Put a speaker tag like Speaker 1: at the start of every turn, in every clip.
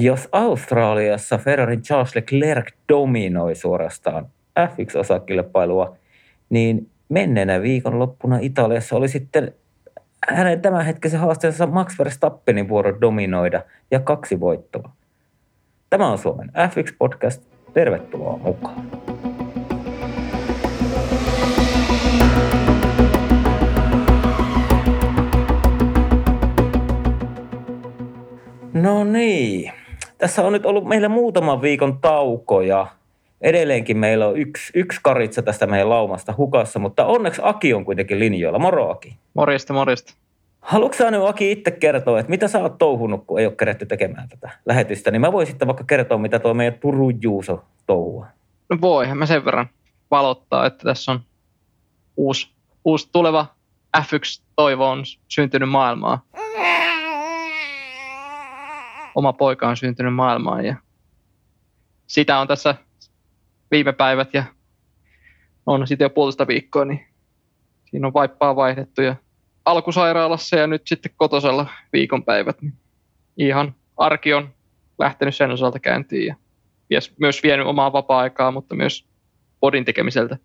Speaker 1: Jos Australiassa Ferrarin Charles Leclerc dominoi suorastaan F1-osakilpailua, niin menneenä viikonloppuna Italiassa oli sitten hänen tämänhetkisen haasteensa Max Verstappenin vuoro dominoida ja kaksi voittoa. Tämä on Suomen F1-podcast. Tervetuloa mukaan. No niin, tässä on nyt ollut meillä muutaman viikon tauko ja edelleenkin meillä on yksi, yksi karitsa tästä meidän laumasta hukassa, mutta onneksi Aki on kuitenkin linjoilla. Moro Aki.
Speaker 2: Morjesta, morjesta.
Speaker 1: Haluatko sä nyt Aki itse kertoa, että mitä sä oot touhunut, kun ei ole kerätty tekemään tätä lähetystä, niin mä voisin sitten vaikka kertoa, mitä tuo meidän Turun Juuso touhua.
Speaker 2: No voihan mä sen verran valottaa, että tässä on uusi, uusi tuleva F1-toivo on syntynyt maailmaa. Oma poika on syntynyt maailmaan ja sitä on tässä viime päivät ja on sitten jo puolesta viikkoa, niin siinä on vaippaa vaihdettu ja alkusairaalassa ja nyt sitten kotosella viikonpäivät. Niin ihan arki on lähtenyt sen osalta käyntiin ja myös vienyt omaa vapaa-aikaa, mutta myös podin tekemiseltä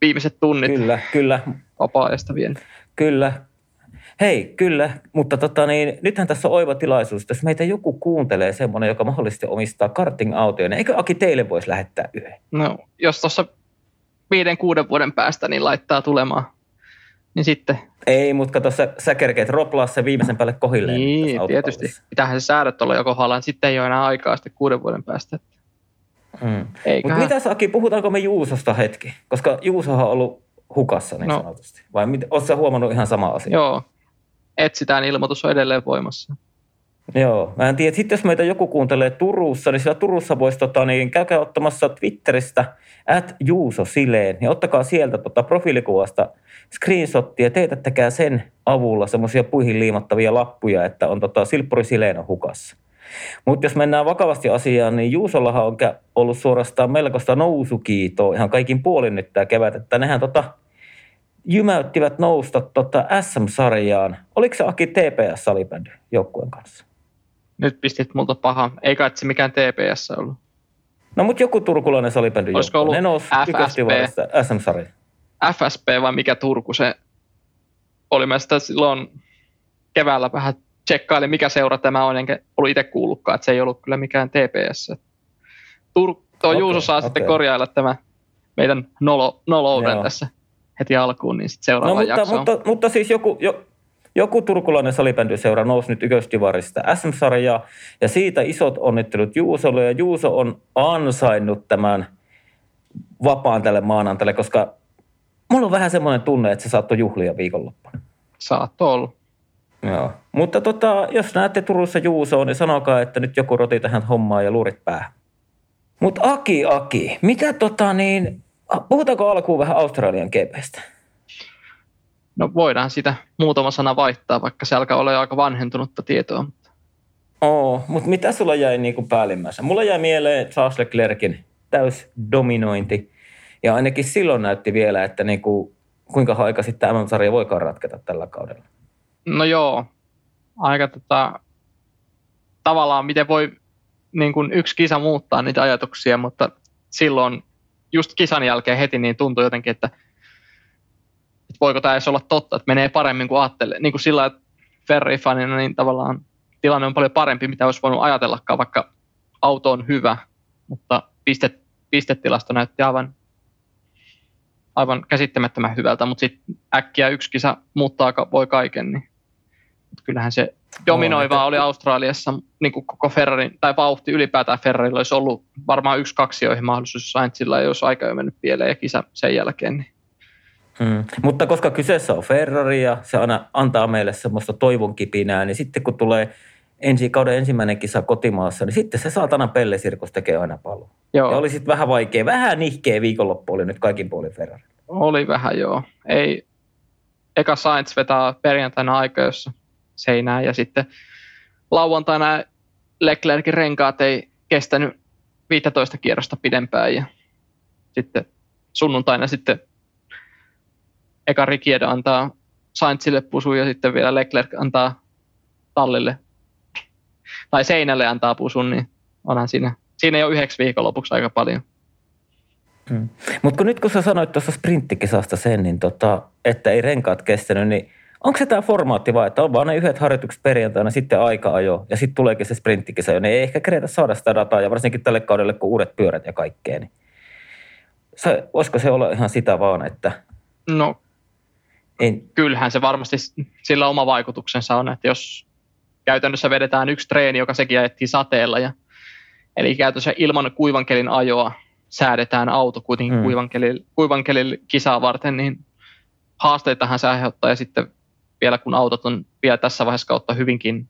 Speaker 2: viimeiset tunnit
Speaker 1: Kyllä, kyllä.
Speaker 2: vapaa-ajasta vien.
Speaker 1: Kyllä. Hei, kyllä, mutta tota niin, nythän tässä on oiva tilaisuus. Jos meitä joku kuuntelee semmoinen, joka mahdollisesti omistaa karting-autoja, niin eikö Aki teille voisi lähettää yhden?
Speaker 2: No, jos tuossa viiden, kuuden vuoden päästä niin laittaa tulemaan, niin sitten...
Speaker 1: Ei, mutta kato, sä, sä kerkeet roplaa sen viimeisen päälle kohilleen.
Speaker 2: Niin, tietysti. Pitäähän se säädöt olla jo kohdallaan, niin sitten ei ole enää aikaa sitten kuuden vuoden päästä.
Speaker 1: Hmm. Mutta mitä Aki, puhutaanko me Juusosta hetki? Koska Juusohan on ollut hukassa niin no. sanotusti. Vai oletko huomannut ihan sama asia?
Speaker 2: Joo, etsitään ilmoitus on edelleen voimassa.
Speaker 1: Joo, mä en tiedä, sitten jos meitä joku kuuntelee Turussa, niin siellä Turussa voisi, tota, niin käykää ottamassa Twitteristä at Juuso Sileen, ja ottakaa sieltä tota, profiilikuvasta screenshottia, teetättäkää sen avulla semmoisia puihin liimattavia lappuja, että on tota, Silppuri Sileen on hukassa. Mutta jos mennään vakavasti asiaan, niin Juusollahan on ollut suorastaan melkoista nousukiitoa ihan kaikin puolin nyt tämä kevät, että nehän tota, jymäyttivät nousta tota SM-sarjaan. Oliko se Aki TPS-salibändy joukkueen kanssa?
Speaker 2: Nyt pistit multa paha. Ei kai se mikään TPS ollut.
Speaker 1: No mutta joku turkulainen salibändy
Speaker 2: Olisiko ollut
Speaker 1: Ne nousi FSP. SM-sarjaan.
Speaker 2: FSP vai mikä Turku se oli. Mä sitä silloin keväällä vähän tsekkailin, mikä seura tämä on, enkä ollut itse kuullutkaan, että se ei ollut kyllä mikään TPS. Tur- tuo okay, Juuso saa okay. sitten korjailla tämä meidän nolo, nolouden Joo. tässä heti alkuun, niin sitten seuraava no,
Speaker 1: mutta,
Speaker 2: jakso
Speaker 1: mutta, mutta, siis joku, jo, joku turkulainen salibändyseura nousi nyt ykkösdivarista SM-sarjaa ja siitä isot onnittelut Juusolle ja Juuso on ansainnut tämän vapaan tälle maanantalle, koska mulla on vähän semmoinen tunne, että se saattoi juhlia viikonloppuna.
Speaker 2: Saatto olla.
Speaker 1: Joo. Mutta tota, jos näette Turussa Juusoa, niin sanokaa, että nyt joku roti tähän hommaan ja luurit päähän. Mutta Aki, Aki, mitä tota niin, puhutaanko alkuun vähän Australian GPstä?
Speaker 2: No voidaan sitä muutama sana vaihtaa, vaikka se alkaa olla jo aika vanhentunutta tietoa.
Speaker 1: Oo, mutta mitä sulla jäi niin kuin päällimmäisenä? Mulla jäi mieleen Charles Leclerkin täys dominointi. Ja ainakin silloin näytti vielä, että niin kuin, kuinka aika sitten MM-sarja voikaan ratketa tällä kaudella.
Speaker 2: No joo, aika tota, tavallaan miten voi niin kuin yksi kisa muuttaa niitä ajatuksia, mutta silloin just kisan jälkeen heti niin tuntui jotenkin, että, että voiko tämä edes olla totta, että menee paremmin kuin ajattelee. Niin kuin sillä, että Ferrari-fanina niin tavallaan tilanne on paljon parempi, mitä olisi voinut ajatellakaan, vaikka auto on hyvä, mutta pistet, pistetilasto näytti aivan, aivan käsittämättömän hyvältä, mutta sitten äkkiä yksi kisa muuttaa voi kaiken, niin kyllähän se dominoiva no, oli Australiassa niin kuin koko Ferrarin, tai vauhti ylipäätään Ferrarilla olisi ollut varmaan yksi kaksi joihin mahdollisuus Sainzilla ei olisi aika jo mennyt pieleen ja kisa sen jälkeen. Niin.
Speaker 1: Hmm. Mutta koska kyseessä on Ferrari ja se aina antaa meille semmoista toivon kipinää, niin sitten kun tulee ensi kauden ensimmäinen kisa kotimaassa, niin sitten se saatana pellesirkus tekee aina paljon. Joo. Ja oli sitten vähän vaikea, vähän nihkeä viikonloppu oli nyt kaikin puolin Ferrari.
Speaker 2: Oli vähän joo. Ei, eka Sainz vetää perjantaina aika, jossa seinään ja sitten lauantaina Leclerkin renkaat ei kestänyt 15 kierrosta pidempään ja sitten sunnuntaina sitten eka Ricciardo antaa Sainzille pusu ja sitten vielä Leclerc antaa tallille tai seinälle antaa pusun, niin onhan siinä, siinä jo yhdeksi viikonlopuksi aika paljon.
Speaker 1: Hmm. Mutta nyt kun sä sanoit tuossa sprinttikisasta sen, niin tota, että ei renkaat kestänyt, niin onko se tämä formaatti vai, että on vaan ne yhdet harjoitukset perjantaina, sitten aika ajo ja sitten tuleekin se sprinttikisa, ne ei ehkä keretä saada sitä dataa ja varsinkin tälle kaudelle, kun uudet pyörät ja kaikkea, niin se, voisiko se olla ihan sitä vaan, että...
Speaker 2: No, en... kyllähän se varmasti sillä oma vaikutuksensa on, että jos käytännössä vedetään yksi treeni, joka sekin ajettiin sateella, ja, eli käytännössä ilman kuivankelin ajoa säädetään auto kuitenkin hmm. kuivankelin, kuivankelin kisaa varten, niin haasteitahan se aiheuttaa, ja sitten vielä kun autot on vielä tässä vaiheessa kautta hyvinkin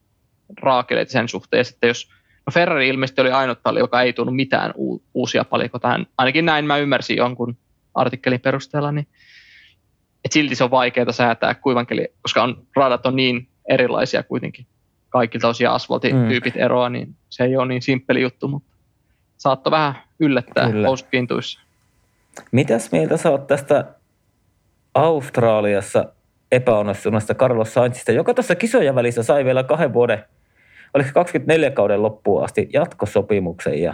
Speaker 2: raakeleita sen suhteen, sitten jos No Ferrari ilmeisesti oli ainut talli, joka ei tullut mitään u- uusia palikoita tähän. Ainakin näin mä ymmärsin jonkun artikkelin perusteella, niin et silti se on vaikeaa säätää kuivankeli, koska on, radat on niin erilaisia kuitenkin. Kaikilta osia asfaltityypit mm. eroa, niin se ei ole niin simppeli juttu, mutta saattoi vähän yllättää housut
Speaker 1: Mitäs mieltä sä oot tästä Australiassa epäonnistuneesta Carlos Sainzista, joka tuossa kisojen välissä sai vielä kahden vuoden oliko 24 kauden loppuun asti jatkosopimuksen ja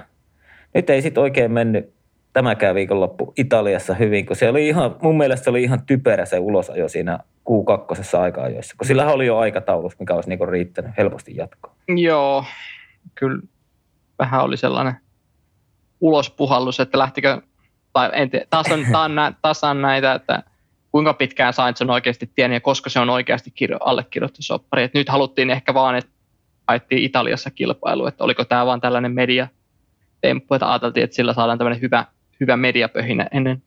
Speaker 1: nyt ei sitten oikein mennyt tämäkään viikonloppu Italiassa hyvin, kun se oli ihan, mun mielestä se oli ihan typerä se ulosajo siinä Q2 aika-ajoissa, kun sillä oli jo aikataulus, mikä olisi niinku riittänyt helposti jatkoon.
Speaker 2: Joo, kyllä vähän oli sellainen ulospuhallus, että lähtikö, tai en tiedä, taas, on, taas on näitä, että kuinka pitkään Sainz on oikeasti tiennyt ja koska se on oikeasti kirjo, allekirjoittu soppari. Et nyt haluttiin ehkä vaan, että haettiin Italiassa kilpailu, että oliko tämä vaan tällainen media temppu, että ajateltiin, että sillä saadaan tämmöinen hyvä, hyvä mediapöhinä ennen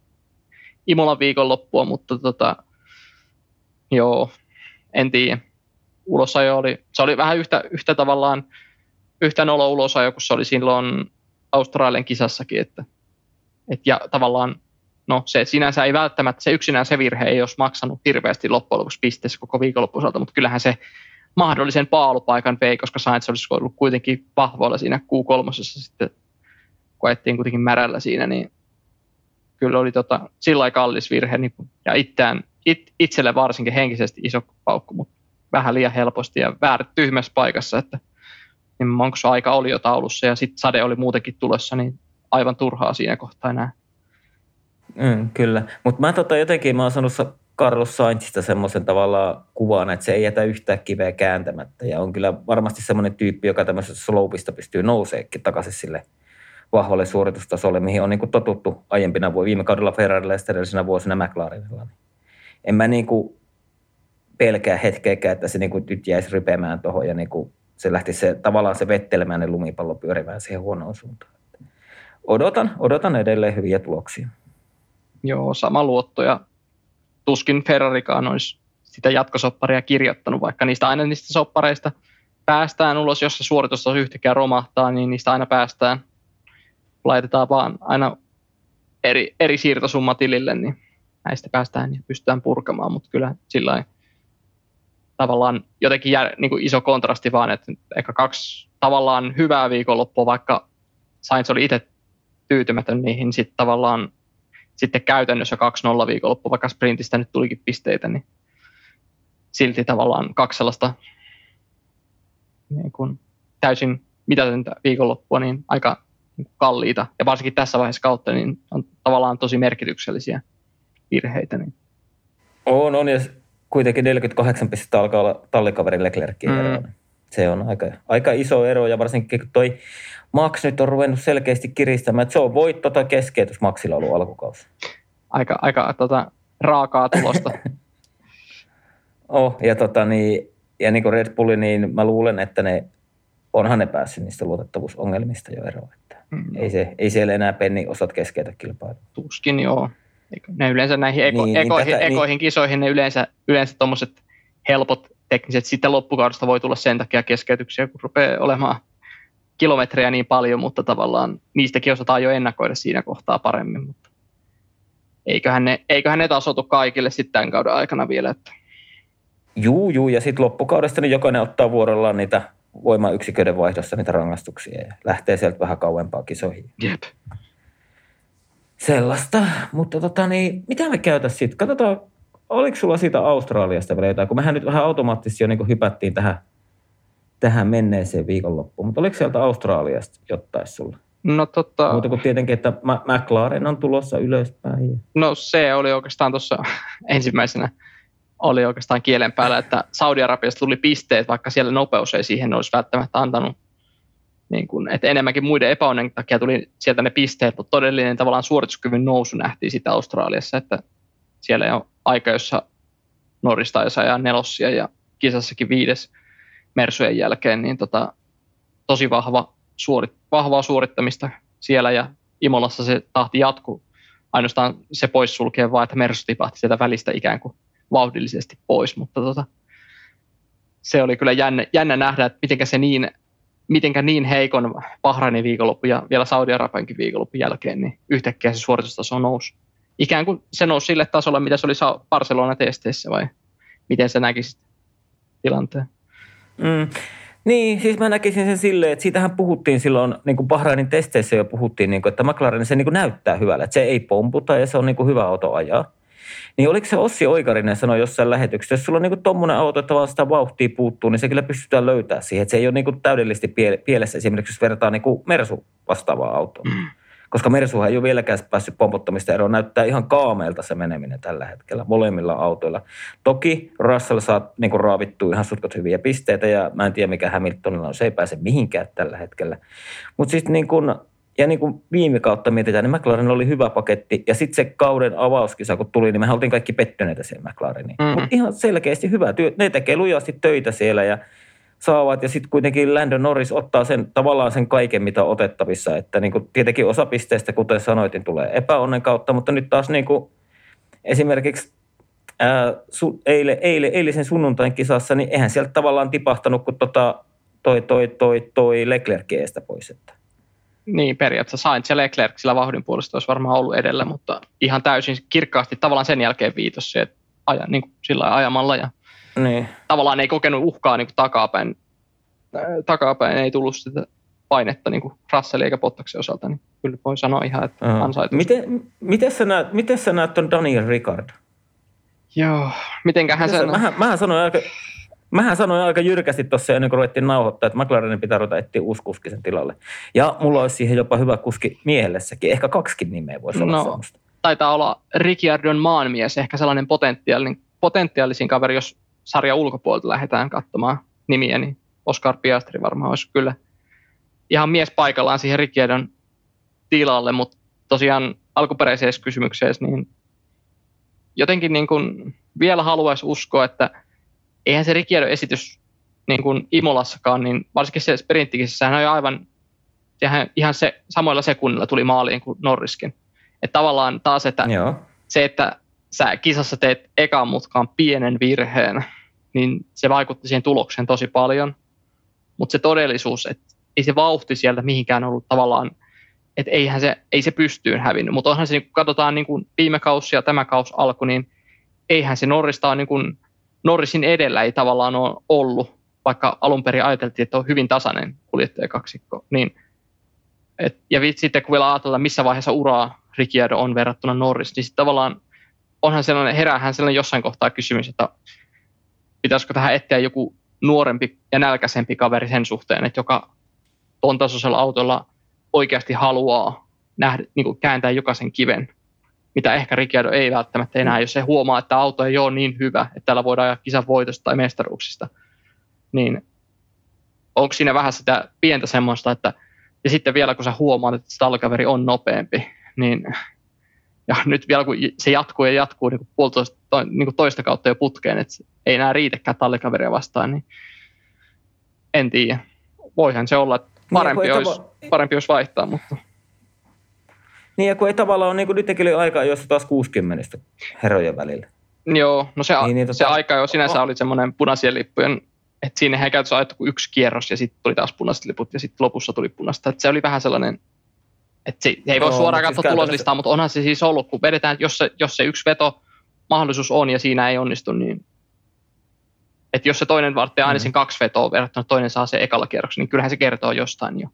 Speaker 2: Imolan viikonloppua, mutta tota, joo, en tiedä. Ulosajo oli, se oli vähän yhtä, yhtä tavallaan, yhtä nolo ulosajo, kun se oli silloin Australian kisassakin, että, et ja tavallaan no se sinänsä ei välttämättä, se yksinään se virhe ei olisi maksanut hirveästi loppujen lopuksi pisteessä koko viikonloppuisalta, mutta kyllähän se mahdollisen paalupaikan vei, koska Sainz olisi ollut kuitenkin vahvoilla siinä Q3 sitten, kun ajettiin kuitenkin märällä siinä, niin kyllä oli tota, sillä kallis virhe niin, ja itseään, it, itselle varsinkin henkisesti iso paukku, mutta vähän liian helposti ja väärät tyhmässä paikassa, että niin onko se aika oli jo taulussa ja sitten sade oli muutenkin tulossa, niin aivan turhaa siinä kohtaa enää.
Speaker 1: Mm, kyllä, mutta mä tota jotenkin, mä oon sanonut Carlos Sainzista semmoisen tavalla kuvan, että se ei jätä yhtään kiveä kääntämättä. Ja on kyllä varmasti semmoinen tyyppi, joka tämmöisestä slopeista pystyy nouseekin takaisin sille vahvalle suoritustasolle, mihin on niin kuin totuttu aiempina vuosina, viime kaudella Ferrarilla ja edellisenä vuosina McLarenilla. En mä niin kuin pelkää hetkeäkään, että se niin kuin nyt jäisi rypemään tuohon ja niin kuin se lähti se, tavallaan se vettelemään ne lumipallo pyörimään siihen huonoon suuntaan. Odotan, odotan edelleen hyviä tuloksia.
Speaker 2: Joo, sama luotto ja tuskin Ferrarikaan olisi sitä jatkosopparia kirjoittanut, vaikka niistä aina niistä soppareista päästään ulos, jos se suoritus yhtäkkiä romahtaa, niin niistä aina päästään. Laitetaan vaan aina eri, eri siirtosumma tilille, niin näistä päästään ja pystytään purkamaan, mutta kyllä sillä tavallaan jotenkin jär, niin kuin iso kontrasti vaan, että ehkä kaksi tavallaan hyvää viikonloppua, vaikka Sainz oli itse tyytymätön niihin, niin sitten tavallaan sitten käytännössä 2-0 viikonloppu, vaikka sprintistä nyt tulikin pisteitä, niin silti tavallaan kaksi sellaista niin kuin täysin mitätöntä viikonloppua, niin aika kalliita. Ja varsinkin tässä vaiheessa kautta, niin on tavallaan tosi merkityksellisiä virheitä. Niin.
Speaker 1: On, on, ja kuitenkin 48 pistettä alkaa olla tallikaverin Leclerkin mm. Se on aika, aika iso ero, ja varsinkin kun toi Max nyt on ruvennut selkeästi kiristämään, että se on voitto tai keskeytys Maxilla ollut alkukausi.
Speaker 2: Aika, aika tota, raakaa tulosta.
Speaker 1: oh, ja, tota, niin, ja niin kuin Red Bulli, niin mä luulen, että ne onhan ne päässyt niistä luotettavuusongelmista jo eroon. Että mm. ei, se, ei siellä enää penni osat keskeytä kilpailua.
Speaker 2: Tuskin joo. Ne yleensä näihin eko, niin, ekoihin, niin tätä, ekoihin niin, kisoihin ne yleensä, yleensä tuommoiset helpot tekniset sitten loppukaudesta voi tulla sen takia keskeytyksiä, kun rupeaa olemaan kilometrejä niin paljon, mutta tavallaan niistäkin osataan jo ennakoida siinä kohtaa paremmin. Mutta eiköhän, ne, eiköhän ne tasoitu kaikille sitten tämän kauden aikana vielä. Että.
Speaker 1: Juu, juu, ja sitten loppukaudesta niin jokainen ottaa vuorollaan niitä voimayksiköiden vaihdossa niitä rangaistuksia ja lähtee sieltä vähän kauempaa kisoihin.
Speaker 2: Jep.
Speaker 1: Sellaista, mutta tota niin, mitä me käytäisiin sitten? Katsotaan, oliko sulla siitä Australiasta vielä jotain, kun mehän nyt vähän automaattisesti jo niin hypättiin tähän tähän menneeseen viikonloppuun. Mutta oliko sieltä Australiasta jotain sulla?
Speaker 2: No tota...
Speaker 1: Muuta kuin tietenkin, että McLaren on tulossa ylöspäin.
Speaker 2: No se oli oikeastaan tuossa ensimmäisenä oli oikeastaan kielen päällä, että Saudi-Arabiasta tuli pisteet, vaikka siellä nopeus ei siihen olisi välttämättä antanut. Niin kuin, että enemmänkin muiden epäonnen takia tuli sieltä ne pisteet, mutta todellinen tavallaan suorituskyvyn nousu nähtiin sitä Australiassa, että siellä on aika, jossa Norris taisi ajaa nelossia ja kisassakin viides Mersujen jälkeen, niin tota, tosi vahva suorit, vahvaa suorittamista siellä ja Imolassa se tahti jatkuu. Ainoastaan se poissulkee vaan, että Mersu tipahti sieltä välistä ikään kuin vauhdillisesti pois, mutta tota, se oli kyllä jännä, jännä nähdä, että mitenkä se niin, mitenkä niin heikon Bahrainin viikonloppu ja vielä Saudi-Arabiankin viikonlopun jälkeen, niin yhtäkkiä se suoritustaso nousi. Ikään kuin se nousi sille tasolle, mitä se oli Barcelona-testeissä vai miten se näkisit tilanteen?
Speaker 1: Mm. Niin, siis mä näkisin sen silleen, että siitähän puhuttiin silloin, niin kuin Bahrainin testeissä jo puhuttiin, niin kuin, että McLaren se niin kuin näyttää hyvällä, että se ei pomputa ja se on niin kuin hyvä auto ajaa. Niin oliko se Ossi Oikarinen sanoi jossain lähetyksessä, jos sulla on niin tuommoinen auto, että vaan sitä vauhtia puuttuu, niin se kyllä pystytään löytämään siihen. Että se ei ole niin täydellisesti pielessä esimerkiksi, jos vertaa niin kuin Mersu vastaavaa autoa. Mm. Koska Mersuhan ei ole vieläkään päässyt pompottamista eroon. Näyttää ihan kaameelta se meneminen tällä hetkellä molemmilla autoilla. Toki Russell saa niin raavittua ihan sutkot hyviä pisteitä ja mä en tiedä mikä Hamiltonilla on. Se ei pääse mihinkään tällä hetkellä. Mutta sitten niin kuin ja niin kuin viime kautta mietitään, niin McLaren oli hyvä paketti. Ja sitten se kauden avauskisa, kun tuli, niin me oltiin kaikki pettyneitä siellä McLareniin. Mm-hmm. Mutta ihan selkeästi hyvä työ. Ne tekee lujasti töitä siellä ja saavat. Ja sitten kuitenkin Landon Norris ottaa sen, tavallaan sen kaiken, mitä on otettavissa. Että niin kuin tietenkin osa pisteistä, kuten sanoit, niin tulee epäonnen kautta. Mutta nyt taas niin kuin esimerkiksi ää, su, eile, eile, eilisen sunnuntain kisassa, niin eihän sieltä tavallaan tipahtanut, kun tota, toi, toi, toi, toi Leclerc eestä pois. Että
Speaker 2: niin, periaatteessa Sainz ja Leclerc sillä vauhdin puolesta olisi varmaan ollut edellä, mutta ihan täysin kirkkaasti tavallaan sen jälkeen viitos se, että aja, niin kuin sillä ajamalla ja niin. tavallaan ei kokenut uhkaa niin kuin takapäin, äh, takapäin ei tullut sitä painetta niin kuin Russellin eikä Bottaksen osalta, niin kyllä voi sanoa ihan, että uh-huh. ansaitu.
Speaker 1: Miten, miten, sä näet, miten sä näet ton Daniel Ricard?
Speaker 2: Joo, mitenköhän sen...
Speaker 1: Mähän, mähän sanoin aika, Mähän sanoin aika jyrkästi tuossa ennen kuin ruvettiin nauhoittaa, että McLarenin pitää ruveta etsiä uusi kuski sen tilalle. Ja mulla olisi siihen jopa hyvä kuski miehellessäkin. Ehkä kaksikin nimeä voisi olla no, semmoista.
Speaker 2: Taitaa olla Ricciardon maanmies, ehkä sellainen potentiaalinen, potentiaalisin kaveri, jos sarja ulkopuolelta lähdetään katsomaan nimiä, niin Oscar Piastri varmaan olisi kyllä ihan mies paikallaan siihen Ricciardon tilalle, mutta tosiaan alkuperäisessä kysymyksessä, niin jotenkin niin kuin vielä haluaisi uskoa, että – eihän se Ricciardon esitys niin kuin Imolassakaan, niin varsinkin siellä sprinttikissä, sehän on aivan sehän ihan se, samoilla sekunnilla tuli maaliin kuin Norriskin. Että tavallaan taas, että Joo. se, että sä kisassa teet ekan mutkaan pienen virheen, niin se vaikutti siihen tulokseen tosi paljon. Mutta se todellisuus, että ei se vauhti sieltä mihinkään ollut tavallaan, että eihän se, ei se pystyyn hävinnyt. Mutta onhan se, kun katsotaan niin kuin viime kausi ja tämä kausi alku, niin eihän se Norrista ole niin kuin Norrisin edellä ei tavallaan ole ollut, vaikka alun perin ajateltiin, että on hyvin tasainen kuljettajakaksikko. Niin, et, ja sitten kun vielä ajatellaan, missä vaiheessa uraa Ricciardo on verrattuna Norris, niin sitten tavallaan onhan sellainen, heräähän sellainen jossain kohtaa kysymys, että pitäisikö tähän etsiä joku nuorempi ja nälkäisempi kaveri sen suhteen, että joka tuon tasoisella autolla oikeasti haluaa nähdä, niin kuin kääntää jokaisen kiven mitä ehkä Ricciardo ei välttämättä enää, jos se huomaa, että auto ei ole niin hyvä, että täällä voidaan ajaa kisan voitosta tai mestaruuksista, niin onko siinä vähän sitä pientä semmoista, että ja sitten vielä kun sä huomaat, että talkaveri on nopeampi, niin ja nyt vielä kun se jatkuu ja jatkuu niin puolitoista, to, niin kuin toista kautta jo putkeen, että ei enää riitäkään tallikaveria vastaan, niin en tiedä. Voihan se olla, että niin, parempi, niin, olisi, parempi olisi vaihtaa, mutta...
Speaker 1: Niin ja kun ei tavallaan ole, niin kuin nytkin oli aika jossa taas 60 herrojen välillä.
Speaker 2: Joo, no se, niin, niin, tota, se aika jo sinänsä oh. oli semmoinen punaisien lippujen, että siinä ei käytössä ajettu kuin yksi kierros ja sitten tuli taas punaiset liput ja sitten lopussa tuli punaista. Että se oli vähän sellainen, että se, ei voi no, suoraan katsoa siis tuloslistaa, mutta onhan se siis ollut, kun vedetään, jos se, jos se yksi veto mahdollisuus on ja siinä ei onnistu, niin että jos se toinen vartee aina mm. sen kaksi vetoa verrattuna toinen saa se ekalla kierroksella, niin kyllähän se kertoo jostain jo.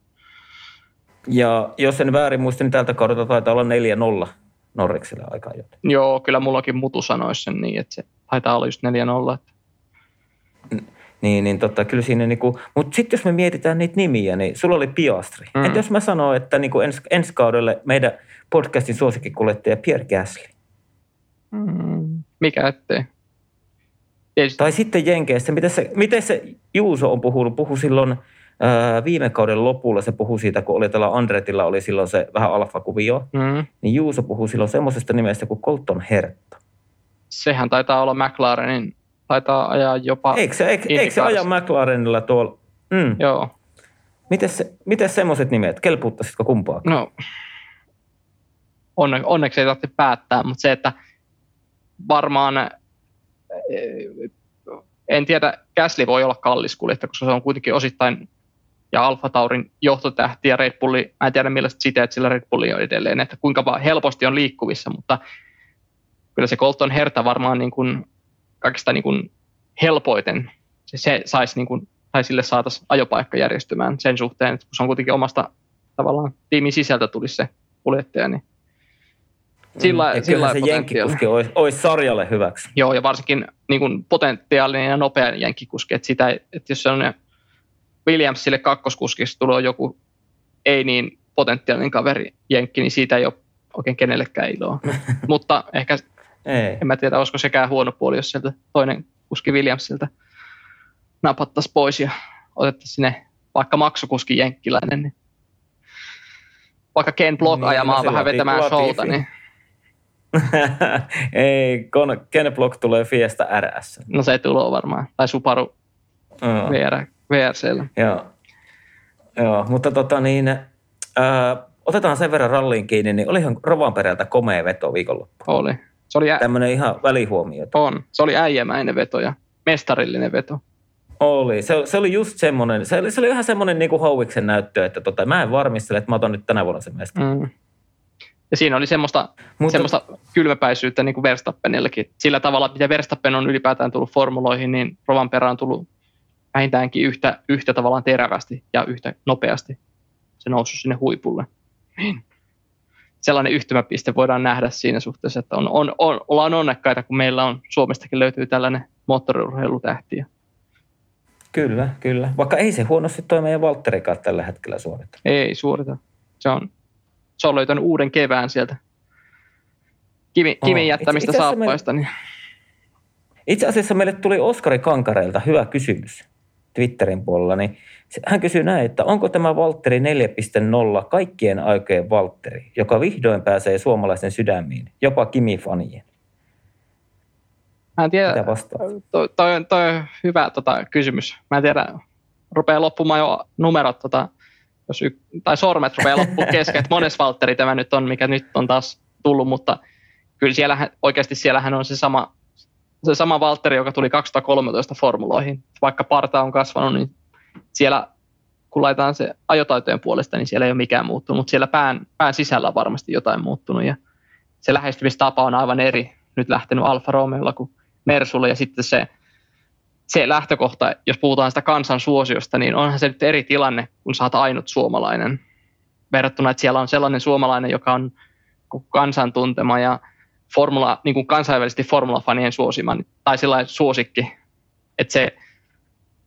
Speaker 1: Ja jos en väärin muista, niin tältä kaudelta taitaa olla 4-0 Norrikselle aikaa joten.
Speaker 2: Joo, kyllä mullakin mutu sanoisi sen niin, että se taitaa olla just 4-0. Että...
Speaker 1: Niin, niin tota, kyllä siinä niinku, mutta sitten jos me mietitään niitä nimiä, niin sulla oli Piastri. Mm. Entä jos mä sanon, että niinku ens, ensi kaudelle meidän podcastin suosikkikuljettaja Pierre Gasly?
Speaker 2: Mm. Mikä ettei?
Speaker 1: Tietysti. Tai sitten Jenkeissä, miten se, miten se Juuso on puhunut, puhu silloin ää, viime kauden lopulla, se puhui siitä, kun oli tällä Andretilla, oli silloin se vähän alfakuvio, mm. niin Juuso puhui silloin semmoisesta nimestä kuin Colton Hertta.
Speaker 2: Sehän taitaa olla McLarenin, taitaa ajaa jopa...
Speaker 1: Eikö se, eikö, eikö se aja McLarenilla tuolla?
Speaker 2: Mm. Joo.
Speaker 1: Miten, se, miten semmoiset nimet, kelpuuttaisitko kumpaa?
Speaker 2: No, onne, onneksi ei tarvitse päättää, mutta se, että varmaan en tiedä, Gasly voi olla kallis kuljettaja, koska se on kuitenkin osittain ja Alfa Taurin johtotähti ja Red Bulli, mä en tiedä millaista siteet sillä Red Bulli on edelleen, että kuinka helposti on liikkuvissa, mutta kyllä se Colton Herta varmaan niin kuin kaikista niin kuin helpoiten se, se saisi niin kuin, tai sille saataisiin ajopaikka järjestymään sen suhteen, että kun se on kuitenkin omasta tavallaan tiimin sisältä tulisi se kuljettaja, niin
Speaker 1: sillä, mm, sillä se jenkkikuski olisi, olisi sarjalle hyväksi.
Speaker 2: Joo, ja varsinkin niin kuin potentiaalinen ja nopea jenkkikuski, että, sitä, että jos se on Williamsille kakkoskuskista tulee joku ei niin potentiaalinen kaveri jenkki, niin siitä ei ole oikein kenellekään iloa. Mutta ehkä, ei. en mä tiedä, olisiko sekään huono puoli, jos sieltä toinen kuski Williamsilta napattaisi pois ja otettaisiin sinne vaikka maksukuski jenkkiläinen, niin vaikka Ken Block niin, ajamaan no vähän vetämään showta, niin
Speaker 1: ei, Ken Block tulee Fiesta RS.
Speaker 2: No se tulee varmaan, tai Subaru. VR, VRCllä.
Speaker 1: Joo. Joo, mutta tota niin, äh, otetaan sen verran ralliin kiinni, niin olihan Rovanperältä komea veto viikonloppu.
Speaker 2: Oli. Se oli ä...
Speaker 1: Tämmöinen ihan välihuomio.
Speaker 2: On. Se oli äijämäinen veto ja mestarillinen veto.
Speaker 1: Oli. Se, se oli just semmoinen, se oli, se oli ihan semmoinen niin kuin näyttö, että tota, mä en varmistele, että mä otan nyt tänä vuonna sen mestari. Mm.
Speaker 2: Ja siinä oli semmoista, Mutta... semmoista kylmäpäisyyttä niin kuin Verstappenillekin. Sillä tavalla, mitä Verstappen on ylipäätään tullut formuloihin, niin Rovan perään on tullut vähintäänkin yhtä, yhtä tavallaan terävästi ja yhtä nopeasti se noussut sinne huipulle. Niin. Sellainen yhtymäpiste voidaan nähdä siinä suhteessa, että on, on, on, ollaan onnekkaita, kun meillä on Suomestakin löytyy tällainen moottoriurheilutähti.
Speaker 1: Kyllä, kyllä. Vaikka ei se huonosti toi meidän Valtterikaan tällä hetkellä suorita.
Speaker 2: Ei suorita. Se on, se on löytänyt uuden kevään sieltä kivi, kimin oh, jättämistä itse, itse saappaista. Meille,
Speaker 1: niin. Itse asiassa meille tuli Oskari Kankareelta hyvä kysymys Twitterin puolella. Niin hän kysyy näin, että onko tämä Valtteri 4.0 kaikkien aikojen Valtteri, joka vihdoin pääsee suomalaisten sydämiin, jopa Kimi-fanien?
Speaker 2: Mä en tiedä, toi, toi, on, toi on hyvä tota, kysymys. Mä en tiedä, rupeaa loppumaan jo numerot tota, jos y- tai sormet rupeaa loppuun kesken, että mones Valtteri tämä nyt on, mikä nyt on taas tullut, mutta kyllä siellähän, oikeasti siellähän on se sama, se sama Valtteri, joka tuli 2013 formuloihin. Vaikka parta on kasvanut, niin siellä kun laitetaan se ajotaitojen puolesta, niin siellä ei ole mikään muuttunut, mutta siellä pään, pään sisällä on varmasti jotain muuttunut ja se lähestymistapa on aivan eri nyt lähtenyt Alfa Romeolla kuin Mersulla ja sitten se se lähtökohta, jos puhutaan sitä kansan suosiosta, niin onhan se nyt eri tilanne, kun oot ainut suomalainen. Verrattuna, että siellä on sellainen suomalainen, joka on kansan tuntema ja formula, niin kuin kansainvälisesti formulafanien suosima, tai sellainen suosikki, että se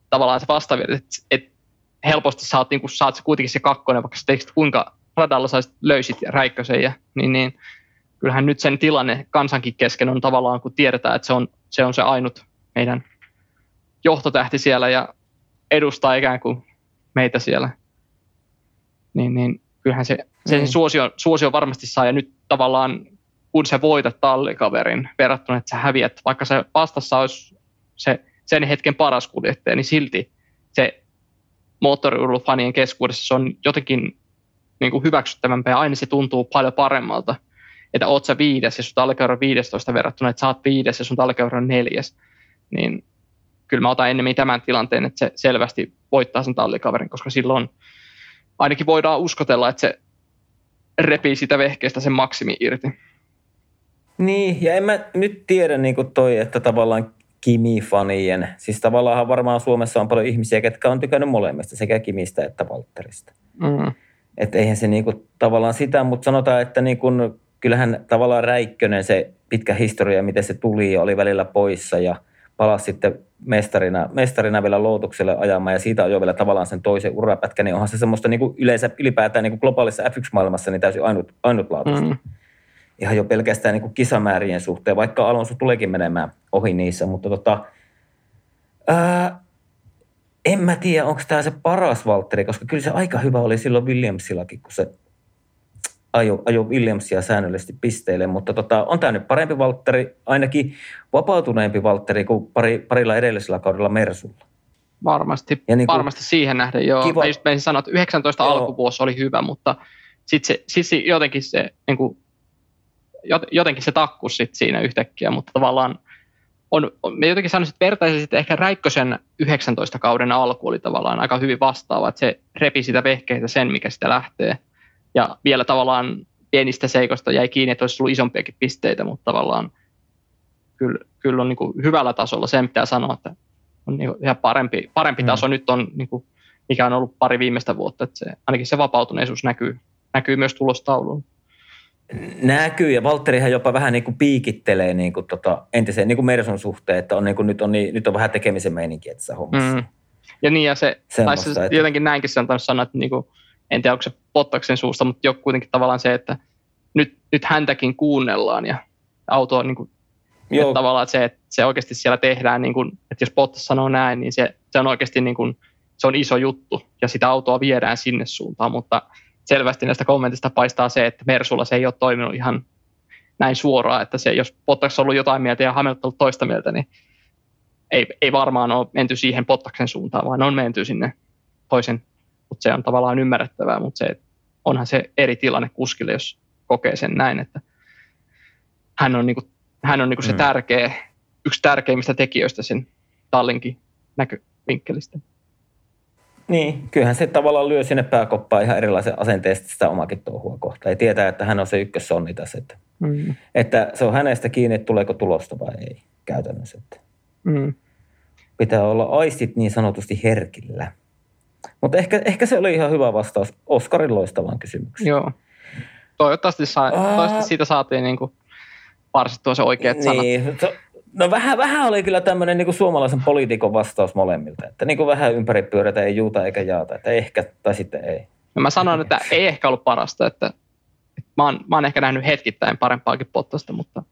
Speaker 2: tavallaan se vastavirta, että, että helposti oot, niin kuin, saat kuitenkin se kakkonen, vaikka sä teiksit kuinka radalla sä löysit Räikkösen, ja, niin, niin kyllähän nyt sen tilanne kansankin kesken on tavallaan, kun tiedetään, että se on se, on se ainut meidän johtotähti siellä ja edustaa ikään kuin meitä siellä, niin, niin kyllähän se, se mm. suosio, suosio varmasti saa. Ja nyt tavallaan, kun sä voitat tallikaverin verrattuna, että sä häviät, vaikka se vastassa olisi se sen hetken paras kuljettaja, niin silti se moottoriurheilufanien keskuudessa se on jotenkin niin kuin hyväksyttävämpää aina se tuntuu paljon paremmalta. Että oot sä viides ja sun tallikäyrä 15 verrattuna, että sä oot viides ja sun tallikäyrä neljäs. Niin kyllä mä otan ennemmin tämän tilanteen, että se selvästi voittaa sen tallikaverin, koska silloin ainakin voidaan uskotella, että se repii sitä vehkeestä sen maksimi irti.
Speaker 1: Niin, ja en mä nyt tiedä niin kuin toi, että tavallaan Kimi-fanien, siis tavallaan varmaan Suomessa on paljon ihmisiä, ketkä on tykännyt molemmista, sekä Kimistä että Valtterista. Mm. Että eihän se niin kuin, tavallaan sitä, mutta sanotaan, että niin kuin, kyllähän tavallaan Räikkönen se pitkä historia, miten se tuli ja oli välillä poissa ja – palasi sitten mestarina, mestarina vielä Lootukselle ajamaan ja siitä ajoi vielä tavallaan sen toisen urapätkän, niin onhan se semmoista niin kuin yleensä ylipäätään niin kuin globaalissa F1-maailmassa niin täysin ainut, ainutlaatuista. Mm. Ihan jo pelkästään niin kuin kisamäärien suhteen, vaikka Alonso tuleekin menemään ohi niissä, mutta tota, ää, en mä tiedä, onko tämä se paras Valtteri, koska kyllä se aika hyvä oli silloin Williamsillakin, kun se ajo, ajo Williamsia säännöllisesti pisteille, mutta tota, on tämä nyt parempi Valtteri, ainakin vapautuneempi Valtteri kuin pari, parilla edellisellä kaudella Mersulla.
Speaker 2: Varmasti, ja niin kuin, varmasti siihen nähden, joo. Kiva. Mä just menisin sanoa, että 19 joo. alkuvuosi oli hyvä, mutta sitten se, sit se, jotenkin se, niin kuin, jotenkin se takkus sit siinä yhtäkkiä, mutta tavallaan on, me jotenkin sanoisin, että vertaisin että ehkä Räikkösen 19 kauden alku oli tavallaan aika hyvin vastaava, että se repi sitä vehkeitä sen, mikä sitä lähtee – ja vielä tavallaan pienistä seikoista jäi kiinni, että olisi ollut isompiakin pisteitä, mutta tavallaan kyllä, kyllä on niin kuin hyvällä tasolla. Sen pitää sanoa, että on niin ihan parempi, parempi mm. taso nyt on, niin kuin, mikä on ollut pari viimeistä vuotta. Että se, ainakin se vapautuneisuus näkyy, näkyy myös tulostauluun.
Speaker 1: Näkyy, ja Valtterihan jopa vähän niin kuin piikittelee niin kuin tota, entiseen niin kuin Merson suhteen, että on niin kuin, nyt, on niin, nyt on vähän tekemisen meininki tässä hommassa. Mm.
Speaker 2: Ja niin, ja se, tai se että... jotenkin näinkin se on sanoa, että niin kuin, en tiedä onko se Pottaksen suusta, mutta jo kuitenkin tavallaan se, että nyt, nyt häntäkin kuunnellaan ja auto on niin kuin, Joo. Että tavallaan että se, että se oikeasti siellä tehdään, niin kuin, että jos Bottas sanoo näin, niin se, se on oikeasti niin kuin, se on iso juttu ja sitä autoa viedään sinne suuntaan, mutta selvästi näistä kommentista paistaa se, että Mersulla se ei ole toiminut ihan näin suoraan, että se, jos Bottas on ollut jotain mieltä ja Hamilton ollut toista mieltä, niin ei, ei varmaan ole menty siihen Pottaksen suuntaan, vaan on menty sinne toisen mutta se on tavallaan ymmärrettävää, mutta se, onhan se eri tilanne kuskille, jos kokee sen näin, että hän on, niinku, hän on niinku se mm. tärkeä, yksi tärkeimmistä tekijöistä sen tallinkin näkövinkkelistä.
Speaker 1: Niin, kyllähän se tavallaan lyö sinne pääkoppaan ihan erilaisen asenteesta sitä omakin touhua kohtaan. Ja tietää, että hän on se ykkössonni tässä. Että, mm. että se on hänestä kiinni, että tuleeko tulosta vai ei käytännössä. Että mm. Pitää olla aistit niin sanotusti herkillä. Mutta ehkä, ehkä se oli ihan hyvä vastaus Oskarin loistavaan kysymykseen.
Speaker 2: Joo. Toivottavasti, saa, toivottavasti siitä saatiin niin kuin parsittua se oikeat niin. sanat.
Speaker 1: No vähän, vähän oli kyllä tämmöinen niin suomalaisen poliitikon vastaus molemmilta. Että niin kuin vähän ympäripyörätä, ei juuta eikä jaata. Että ehkä tai sitten ei.
Speaker 2: No mä sanon, että ei ehkä ollut parasta. Että, että mä, oon, mä oon ehkä nähnyt hetkittäin parempaakin pottasta, mutta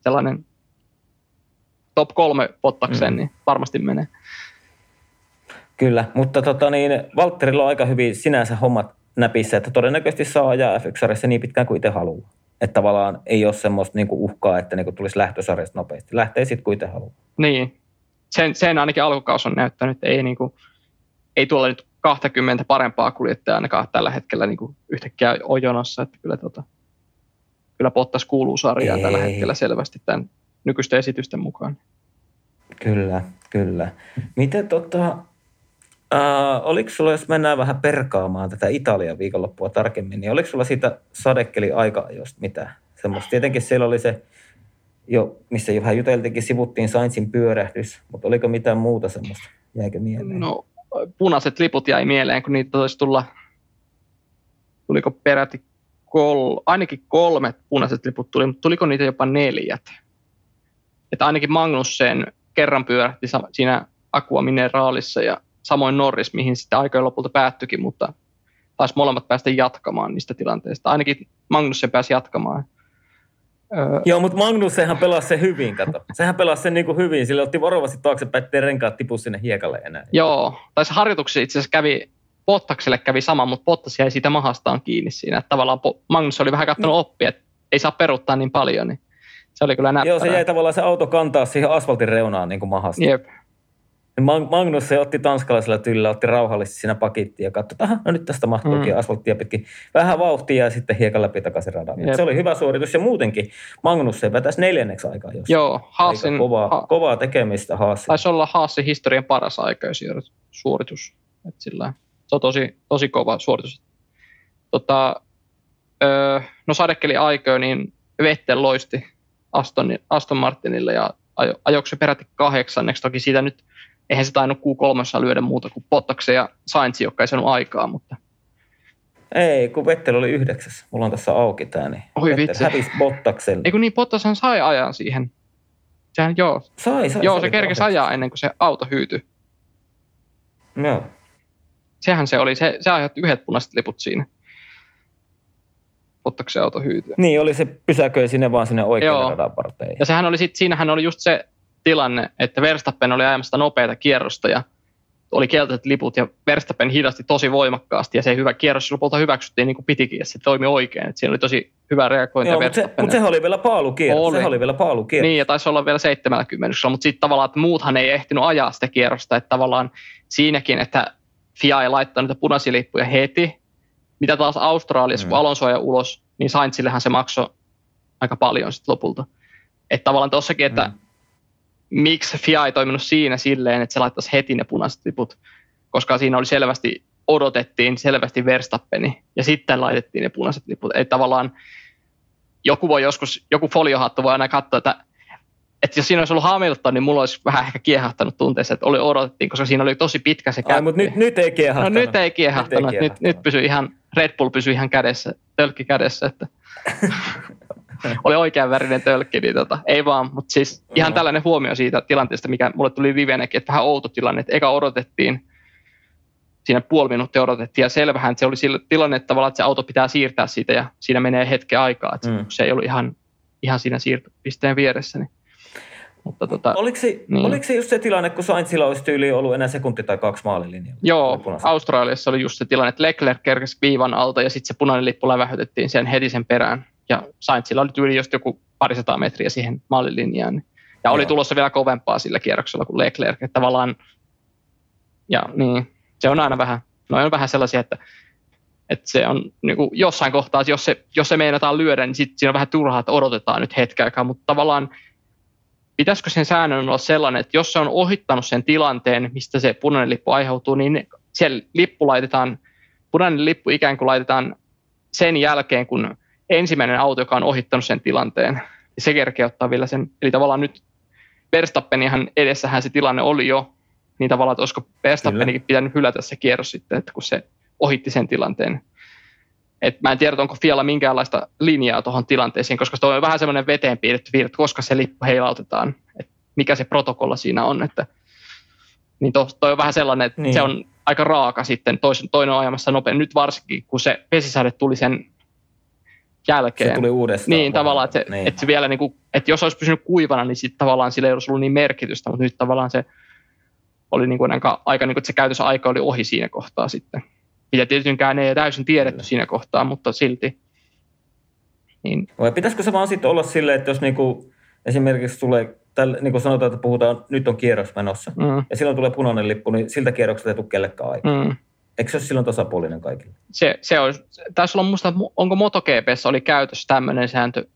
Speaker 2: sellainen top kolme pottakseen, mm. niin varmasti menee.
Speaker 1: Kyllä, mutta tota niin, Valtterilla on aika hyvin sinänsä hommat näpissä, että todennäköisesti saa ajaa f niin pitkään kuin itse haluaa. Että tavallaan ei ole semmoista niinku uhkaa, että niinku tulisi lähtösarjasta nopeasti. Lähtee sitten kuin haluaa.
Speaker 2: Niin, sen, sen ainakin alkukaus on näyttänyt, että ei, niinku, ei tuolla nyt 20 parempaa kuljettajaa ainakaan tällä hetkellä niinku yhtäkkiä ole jonossa. Että kyllä, tota, kyllä Pottas kuuluu sarjaan ei. tällä hetkellä selvästi tämän nykyisten esitysten mukaan.
Speaker 1: Kyllä, kyllä. Miten tota, Uh, oliko sulla, jos mennään vähän perkaamaan tätä Italian viikonloppua tarkemmin, niin oliko sulla siitä sadekeli aika jos mitä? Semmoista. Tietenkin siellä oli se, jo, missä jo vähän juteltiinkin, sivuttiin Sainzin pyörähdys, mutta oliko mitään muuta semmoista? Jäikö mieleen?
Speaker 2: No, punaiset liput jäi mieleen, kun niitä olisi tulla, tuliko peräti kol, ainakin kolme punaiset liput tuli, mutta tuliko niitä jopa neljät? Että ainakin Magnussen kerran pyörähti siinä Aqua Mineraalissa ja samoin Norris, mihin sitten aikojen lopulta päättyikin, mutta taisi molemmat päästä jatkamaan niistä tilanteista. Ainakin Magnussen pääsi jatkamaan.
Speaker 1: Öö. Joo, mutta Magnussenhan pelasi se hyvin, kato. Sehän pelasi sen niin kuin hyvin. Sillä otti varovasti taaksepäin, ettei renkaat tipu sinne hiekalle enää.
Speaker 2: Joo, tai se harjoituksessa itse asiassa kävi, Bottakselle kävi sama, mutta Bottas jäi siitä mahastaan kiinni siinä. Että tavallaan Magnus oli vähän katsonut oppia, että ei saa peruuttaa niin paljon, niin se oli kyllä näppärä.
Speaker 1: Joo, se jäi tavallaan se auto kantaa siihen asfaltin reunaan niin kuin mahasta.
Speaker 2: Jep.
Speaker 1: Magnus se otti tanskalaisella tyylillä, otti rauhallisesti siinä pakittiin ja katsoi, että no nyt tästä mahtuukin mm. asfalttia pitkin. Vähän vauhtia ja sitten hiekan läpi takaisin radan. Se oli hyvä suoritus ja muutenkin Magnus se vetäisi neljänneksi aikaa. Jos
Speaker 2: Joo, Haasin,
Speaker 1: kovaa, ha, kovaa tekemistä Haasin.
Speaker 2: Taisi olla Haasin historian paras suoritus. Et sillä, se on tosi, tosi kova suoritus. Tota, öö, no sadekeli aikaa, niin Vettel loisti Aston, Aston Martinille ja ajo, ajoiko se peräti kahdeksanneksi. Toki siitä nyt eihän se tainnut Q3 lyödä muuta kuin Pottaksen ja Sainz, joka ei saanut aikaa, mutta...
Speaker 1: Ei, kun Vettel oli yhdeksäs. Mulla on tässä auki tämä, niin
Speaker 2: Oi vitsi.
Speaker 1: hävisi Bottaksen.
Speaker 2: Ei kun niin, Bottashan sai ajan siihen. Sehän joo.
Speaker 1: Sai, sai.
Speaker 2: joo,
Speaker 1: oli
Speaker 2: se kerkesi ajaa ennen kuin se auto hyytyi.
Speaker 1: Joo.
Speaker 2: Sehän se oli, se, se aiheutti yhdet punaiset liput siinä. Ottaako se auto hyytyä?
Speaker 1: Niin, oli se pysäköi sinne vaan sinne oikealle radan varteen.
Speaker 2: Ja sehän oli sit, siinähän oli just se tilanne, että Verstappen oli ajamassa nopeata kierrosta ja oli keltaiset liput ja Verstappen hidasti tosi voimakkaasti ja se hyvä kierros lopulta hyväksyttiin niin kuin pitikin ja se toimi oikein. Et siinä oli tosi hyvä reagointi
Speaker 1: Joo, mutta se,
Speaker 2: Verstappenilta.
Speaker 1: mut sehän oli vielä paalukierros.
Speaker 2: Oli.
Speaker 1: Sehän oli vielä paalukierros.
Speaker 2: Niin, ja taisi olla vielä 70, mutta sitten tavallaan, että muuthan ei ehtinyt ajaa sitä kierrosta, että tavallaan siinäkin, että FIA ei laittanut niitä punaisia lippuja heti, mitä taas Australiassa,
Speaker 1: Mm.
Speaker 2: kun Alonso ja ulos, niin Sainzillehän se maksoi aika paljon sitten lopulta. Että tavallaan tossakin, että
Speaker 1: Mm.
Speaker 2: Miksi FIA ei toiminut siinä silleen, että se laittaisi heti ne punaiset liput, koska siinä oli selvästi, odotettiin selvästi Verstappeni ja sitten laitettiin ne punaiset liput. Että tavallaan joku voi joskus, joku foliohattu voi aina katsoa, että, että jos siinä olisi ollut Hamilton, niin mulla olisi vähän ehkä kiehahtanut tunteessa, että oli odotettiin, koska siinä oli tosi pitkä se
Speaker 1: Ai,
Speaker 2: käppi.
Speaker 1: mutta nyt, nyt ei
Speaker 2: No
Speaker 1: kiehahtanut.
Speaker 2: nyt ei kiehahtanut,
Speaker 1: Nyt ei
Speaker 2: nyt, nyt,
Speaker 1: kiehahtanut.
Speaker 2: pysyi ihan, Red Bull pysyi ihan kädessä, tölkki kädessä, että oli oikean värinen tölkki, niin tota, ei vaan, mutta siis ihan tällainen huomio siitä tilanteesta, mikä mulle tuli Vivenäkin, että vähän outo tilanne, että eka odotettiin, siinä puoli minuuttia odotettiin ja selvähän että se oli sillä tilanne, että tavallaan että se auto pitää siirtää siitä ja siinä menee hetken aikaa, että
Speaker 1: Mm.
Speaker 2: se ei ollut ihan, ihan siinä siirtopisteen vieressä. Niin. Mutta tota,
Speaker 1: Oliko se,
Speaker 2: Niin.
Speaker 1: oliko se just se tilanne, kun Sainzilla olisi tyyli ollut enää sekunti tai kaksi maalilinjalla?
Speaker 2: Joo. Australiassa oli just se tilanne, että Leclerc kerkesi viivan alta ja sitten se punainen lippu lävähytettiin sen heti sen perään. Ja Sainzilla oli tyyli just joku parisataa metriä siihen maalilinjaan. Ja oli
Speaker 1: Joo.
Speaker 2: tulossa vielä kovempaa sillä kierroksella kuin Leclerc. Että tavallaan, ja niin, se on aina vähän, no on vähän sellaisia, että, että se on niin kuin jossain kohtaa, että jos se, jos se meinataan lyödä, niin sitten siinä on vähän turhaa, että odotetaan nyt hetken aikaa, mutta tavallaan pitäisikö sen säännön olla sellainen, että jos se on ohittanut sen tilanteen, mistä se punainen lippu aiheutuu, niin se lippu laitetaan, punainen lippu ikään kuin laitetaan sen jälkeen, kun ensimmäinen auto, joka on ohittanut sen tilanteen, se kerkee ottaa vielä sen. Eli tavallaan nyt Verstappenihan edessähän se tilanne oli jo, niin tavallaan, että olisiko Verstappenikin pitänyt hylätä se kierros sitten, että kun se ohitti sen tilanteen. Et mä en tiedä, onko Fialla minkäänlaista linjaa tuohon tilanteeseen, koska tuo on vähän semmoinen veteen piirretty että koska se lippu heilautetaan, että mikä se protokolla siinä on. Että, niin to, toi on vähän sellainen, että
Speaker 1: Niin.
Speaker 2: se on aika raaka sitten, toisen, toinen on ajamassa nopein. Nyt varsinkin, kun se vesisade tuli sen jälkeen.
Speaker 1: Se tuli uudestaan.
Speaker 2: Niin, tavallaan, että se,
Speaker 1: Niin.
Speaker 2: niin. että se vielä, niin kuin, että jos olisi pysynyt kuivana, niin sitten tavallaan sillä ei olisi ollut niin merkitystä, mutta nyt tavallaan se oli niin kuin aika, aika niin kuin, että se käytösaika oli ohi siinä kohtaa sitten. Mitä tietynkään ei täysin tiedetty
Speaker 1: Kyllä.
Speaker 2: siinä kohtaa, mutta silti. Niin,
Speaker 1: Vai pitäisikö se vaan sitten olla silleen, että jos niinku esimerkiksi tulee, tälle, niin kuin sanotaan, että puhutaan, nyt on kierros menossa,
Speaker 2: mm,
Speaker 1: ja silloin tulee punainen lippu, niin siltä kierrokselta ei tule kellekään aikaa.
Speaker 2: mm.
Speaker 1: Eikö se ole silloin tasapuolinen kaikille?
Speaker 2: Se, se on, taisi olla musta, onko MotoGPssä oli käytössä tämmöinen sääntö,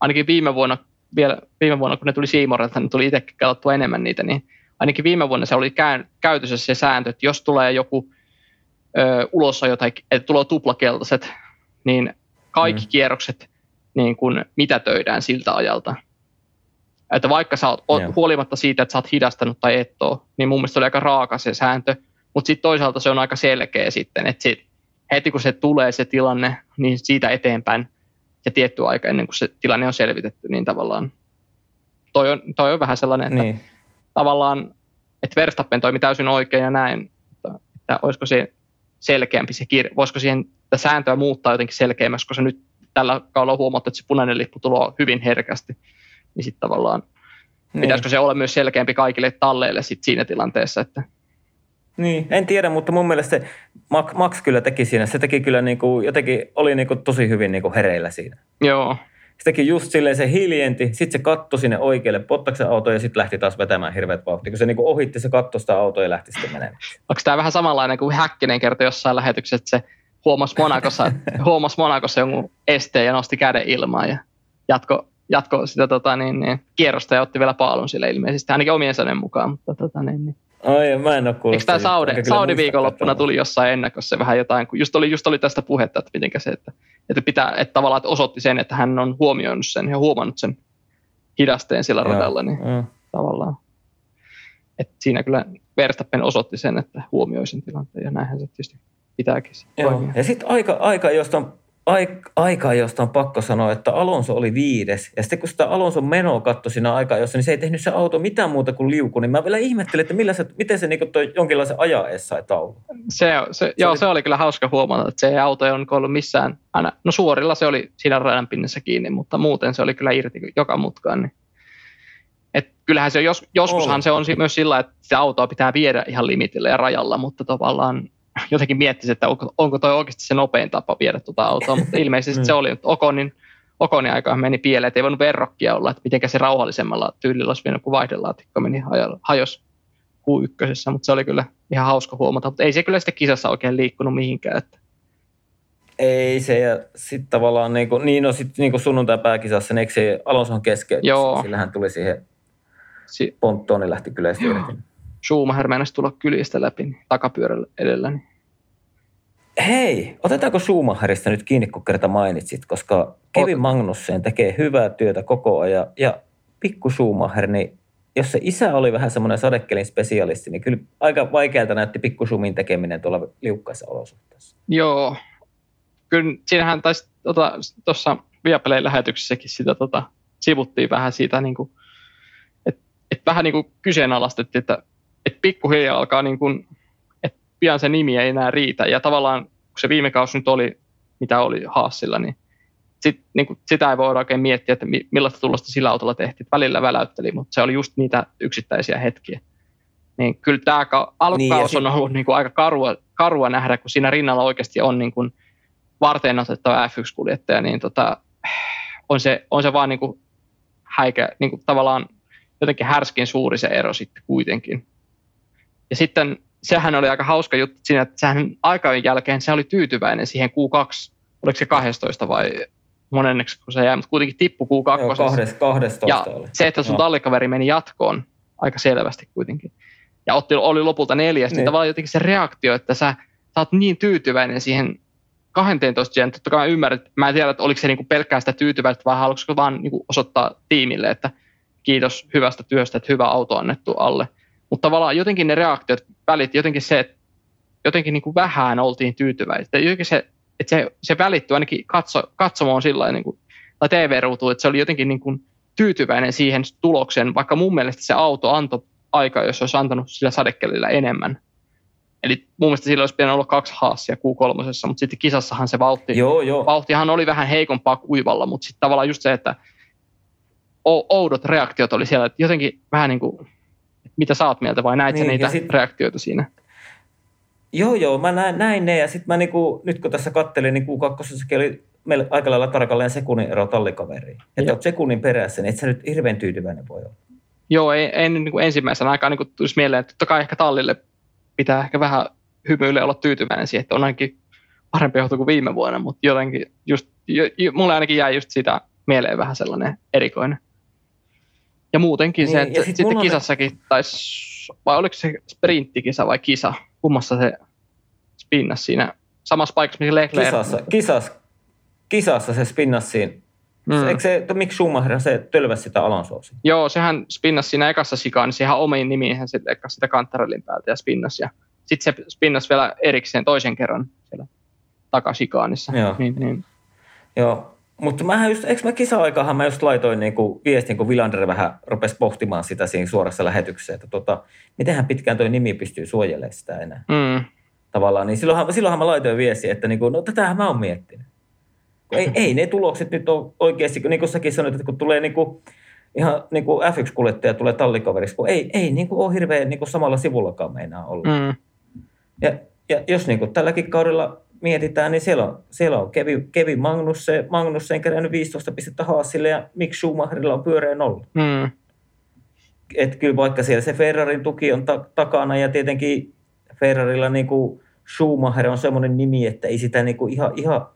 Speaker 2: ainakin viime vuonna, vielä viime vuonna, kun ne tuli Siimorelta, niin tuli itsekin katsottua enemmän niitä, niin ainakin viime vuonna se oli käy, käytössä se sääntö, että jos tulee joku ö, ulosajo tai että tulee tuplakeltaiset, niin kaikki
Speaker 1: Mm.
Speaker 2: kierrokset niin kun mitätöidään siltä ajalta. Että vaikka sä oot, oot huolimatta siitä, että sä oot hidastanut tai et oo, niin mun mielestä oli aika raaka se sääntö, mutta sitten toisaalta se on aika selkeä sitten, että sit, heti kun se tulee se tilanne, niin siitä eteenpäin ja tietty aika ennen kuin se tilanne on selvitetty, niin tavallaan toi on, toi on vähän sellainen, että
Speaker 1: Niin.
Speaker 2: tavallaan, että Verstappen toimi täysin oikein ja näin, mutta että olisiko se selkeämpi se kirja, voisiko siihen tätä sääntöä muuttaa jotenkin selkeämmäksi, koska nyt tällä kaudella on huomattu, että se punainen lippu tulee hyvin herkästi, niin sitten tavallaan
Speaker 1: Niin.
Speaker 2: pitäisikö se olla myös selkeämpi kaikille talleille sit siinä tilanteessa, että
Speaker 1: Niin, en tiedä, mutta mun mielestä se Max, Max kyllä teki siinä. Se teki kyllä niinku, jotenkin, oli niinku tosi hyvin niinku hereillä siinä.
Speaker 2: joo,
Speaker 1: Se teki just silleen, se hiljenti, sitten se katto sinne oikealle Pottaksen auto ja sitten lähti taas vetämään hirveät vauhtia. Kun se niinku ohitti, se katto sitä autoa ja lähti sitten menemään.
Speaker 2: onko tämä vähän samanlainen kuin Häkkinen kertoi jossain lähetyksessä, että se huomasi Monakossa, huomasi Monakossa jonkun esteen ja nosti käden ilmaan ja jatko, jatko sitä tota, niin, niin, kierrosta ja otti vielä paalun sille ilmeisesti, ainakin omien sanojen mukaan. Mutta, tota, niin, niin.
Speaker 1: Ai, mä en ole kuullut.
Speaker 2: Eikö tämä. Saudi, Saudi viikonloppuna tuli jossain ennakossa vähän jotain, kun just oli, just oli tästä puhetta, että mitenkä se, että, että, pitää, että tavallaan että osoitti sen, että hän on huomioinut sen ja huomannut sen hidasteen sillä
Speaker 1: Joo,
Speaker 2: radalla, niin
Speaker 1: joo.
Speaker 2: tavallaan. Et siinä kyllä Verstappen osoitti sen, että huomioi sen tilanteen ja näinhän se tietysti pitääkin
Speaker 1: Joo. Ja sitten aika, aika, josta on aikaa, josta on pakko sanoa, että Alonso oli viides. Ja sitten kun sitä Alonson menoa katsoi siinä aikaa, jossa niin se ei tehnyt se auto mitään muuta kuin liuku, niin mä vielä ihmettelin, että millä se, miten se niin toi jonkinlaisen ajaessa sai taulu.
Speaker 2: Se, se, se, joo, oli... se oli kyllä hauska huomata, että se auto ei ollut missään, aina, no suorilla se oli siinä radan pinnassa kiinni, mutta muuten se oli kyllä irti joka mutkaan. Niin. Et kyllähän se jos, joskushan on. se on myös sillä, että se autoa pitää viedä ihan limitillä ja rajalla, mutta tavallaan jotenkin miettisi, että onko, onko toi oikeasti se nopein tapa viedä tuota autoa, mutta ilmeisesti se oli, että Okonin, Okonin aikaan meni pieleen, että ei voinut verrokkia olla, että miten se rauhallisemmalla tyylillä olisi vienyt, kun vaihdelaatikko meni hajos Q1, mutta se oli kyllä ihan hauska huomata, mutta ei se kyllä sitten kisassa oikein liikkunut mihinkään. Että.
Speaker 1: Ei se, ja sitten tavallaan niin, kuin, niin no sitten niin kuin sunnuntai-pääkisassa, niin eikö se Alonson keskeytys, Joo. sillä hän tuli siihen si- ponttoon, lähti kyllä sitten
Speaker 2: Schumacher meinasi tulla kylistä läpi niin takapyörällä edellä. Niin.
Speaker 1: Hei, otetaanko Schumacherista nyt kiinni, kun kerta mainitsit, koska Kevin Ot- Magnussen tekee hyvää työtä koko ajan ja pikku Schumacher, niin jos se isä oli vähän semmoinen sadekelin spesialisti, niin kyllä aika vaikealta näytti pikku Schumin tekeminen tuolla liukkaissa olosuhteissa.
Speaker 2: Joo, kyllä siinähän taisi tuossa tota, Viaplay lähetyksessäkin sitä tota, sivuttiin vähän siitä, niin kuin, että et vähän niin kuin kyseenalaistettiin, että että pikkuhiljaa alkaa niin kuin, että pian se nimi ei enää riitä. Ja tavallaan, kun se viime kausi nyt oli, mitä oli Haasilla, niin, sit, niin kuin, sitä ei voida oikein miettiä, että millaista tulosta sillä autolla tehtiin. Välillä väläytteli, mutta se oli just niitä yksittäisiä hetkiä. Niin kyllä tämä alkukaus niin, on ollut niin kuin aika karua, karua nähdä, kun siinä rinnalla oikeasti on niin kuin varten otettava F1-kuljettaja, niin tota, on, se, on se vaan niin kuin häikä, niin kuin tavallaan jotenkin härskin suuri se ero sitten kuitenkin. Ja sitten sehän oli aika hauska juttu siinä, että sehän aikain jälkeen se oli tyytyväinen siihen Q2, oliko se 12 vai monenneksi kun se jäi, mutta kuitenkin tippu Q2. Joo,
Speaker 1: 12
Speaker 2: ja oli. se, että sun tallikaveri meni jatkoon aika selvästi kuitenkin. Ja otti, oli lopulta neljäs, niin. niin tavallaan jotenkin se reaktio, että sä, sä oot niin tyytyväinen siihen 12 gen, totta kai mä ymmärrän, että mä en tiedä, että oliko se niinku pelkkää sitä tyytyväistä vai haluaisiko vaan niinku osoittaa tiimille, että kiitos hyvästä työstä, että hyvä auto annettu alle. Mutta tavallaan jotenkin ne reaktiot välitti, jotenkin se, että jotenkin niin kuin vähän oltiin tyytyväisiä. Jotenkin se, että se, se välittyi ainakin katso, katsomaan sillä niin kuin, tai TV-ruutuun, että se oli jotenkin niin kuin tyytyväinen siihen tulokseen, vaikka mun mielestä se auto antoi aika, jos olisi antanut sillä sadekelillä enemmän. Eli mun mielestä sillä olisi pitänyt olla kaksi haasia Q3, mutta sitten kisassahan se vauhti,
Speaker 1: joo, joo.
Speaker 2: vauhtihan oli vähän heikompaa kuivalla, mutta sitten tavallaan just se, että oudot reaktiot oli siellä, että jotenkin vähän niin kuin mitä sä oot mieltä vai näit niin, niitä sit, reaktioita siinä?
Speaker 1: Joo, joo, mä näin, näin ne ja sitten mä niinku, nyt kun tässä kattelin, niin Q2 oli meillä aika lailla tarkalleen sekunnin ero tallikaveriin. Että oot sekunnin perässä, niin et sä nyt hirveän tyytyväinen voi olla.
Speaker 2: Joo, ei, ei niin kuin ensimmäisenä aikaan niin tulisi mieleen, että totta kai ehkä tallille pitää ehkä vähän hymyille olla tyytyväinen siihen, että on ainakin parempi johto kuin viime vuonna, mutta jotenkin just, jo, jo, mulle ainakin jäi just sitä mieleen vähän sellainen erikoinen. Ja muutenkin niin, se, että sit sitten kisassakin, taisi, vai oliko se sprinttikisa vai kisa, kummassa se spinnas siinä samassa paikassa, missä Leclerc...
Speaker 1: Kisassa, kisassa, kisassa se spinnas siinä. Mm. Eikö se, miksi Schumacher se tölväsi sitä Alonsoa?
Speaker 2: Joo, sehän spinnas siinä ekassa sikaan, niin siihen omiin nimiin hän sitten sitä kantarellin päältä ja spinnas. Ja sitten se spinnas vielä erikseen toisen kerran siellä takasikaanissa.
Speaker 1: Joo.
Speaker 2: Niin, niin.
Speaker 1: Joo, mutta mä just, eikö mä kisa-aikahan mä just laitoin niinku viestin, kun Vilander vähän rupesi pohtimaan sitä siinä suorassa lähetyksessä, että tota, mitenhän pitkään toi nimi pystyy suojelemaan sitä enää.
Speaker 2: Mm.
Speaker 1: Tavallaan, niin silloinhan, silloinhan mä laitoin viesti, että niinku, no tätähän mä oon miettinyt. Ei, ei ne tulokset nyt ole oikeasti, niin kuin säkin sanoit, että kun tulee niinku, ihan niin kuin F1-kuljettaja tulee tallikaveriksi, kun ei, ei niin kuin ole hirveän niin kuin samalla sivullakaan meinaa olla.
Speaker 2: Mm.
Speaker 1: Ja, ja jos niin kuin tälläkin kaudella mietitään, niin siellä on, siellä on Kevin, Kevin Magnussen, Magnussen kerännyt 15 pistettä Haasille ja Mick Schumacherilla on pyöreä nolla.
Speaker 2: Mm.
Speaker 1: Et kyllä vaikka siellä se Ferrarin tuki on ta- takana ja tietenkin Ferrarilla niin kuin Schumacher on semmoinen nimi, että ei sitä niin kuin ihan, ihan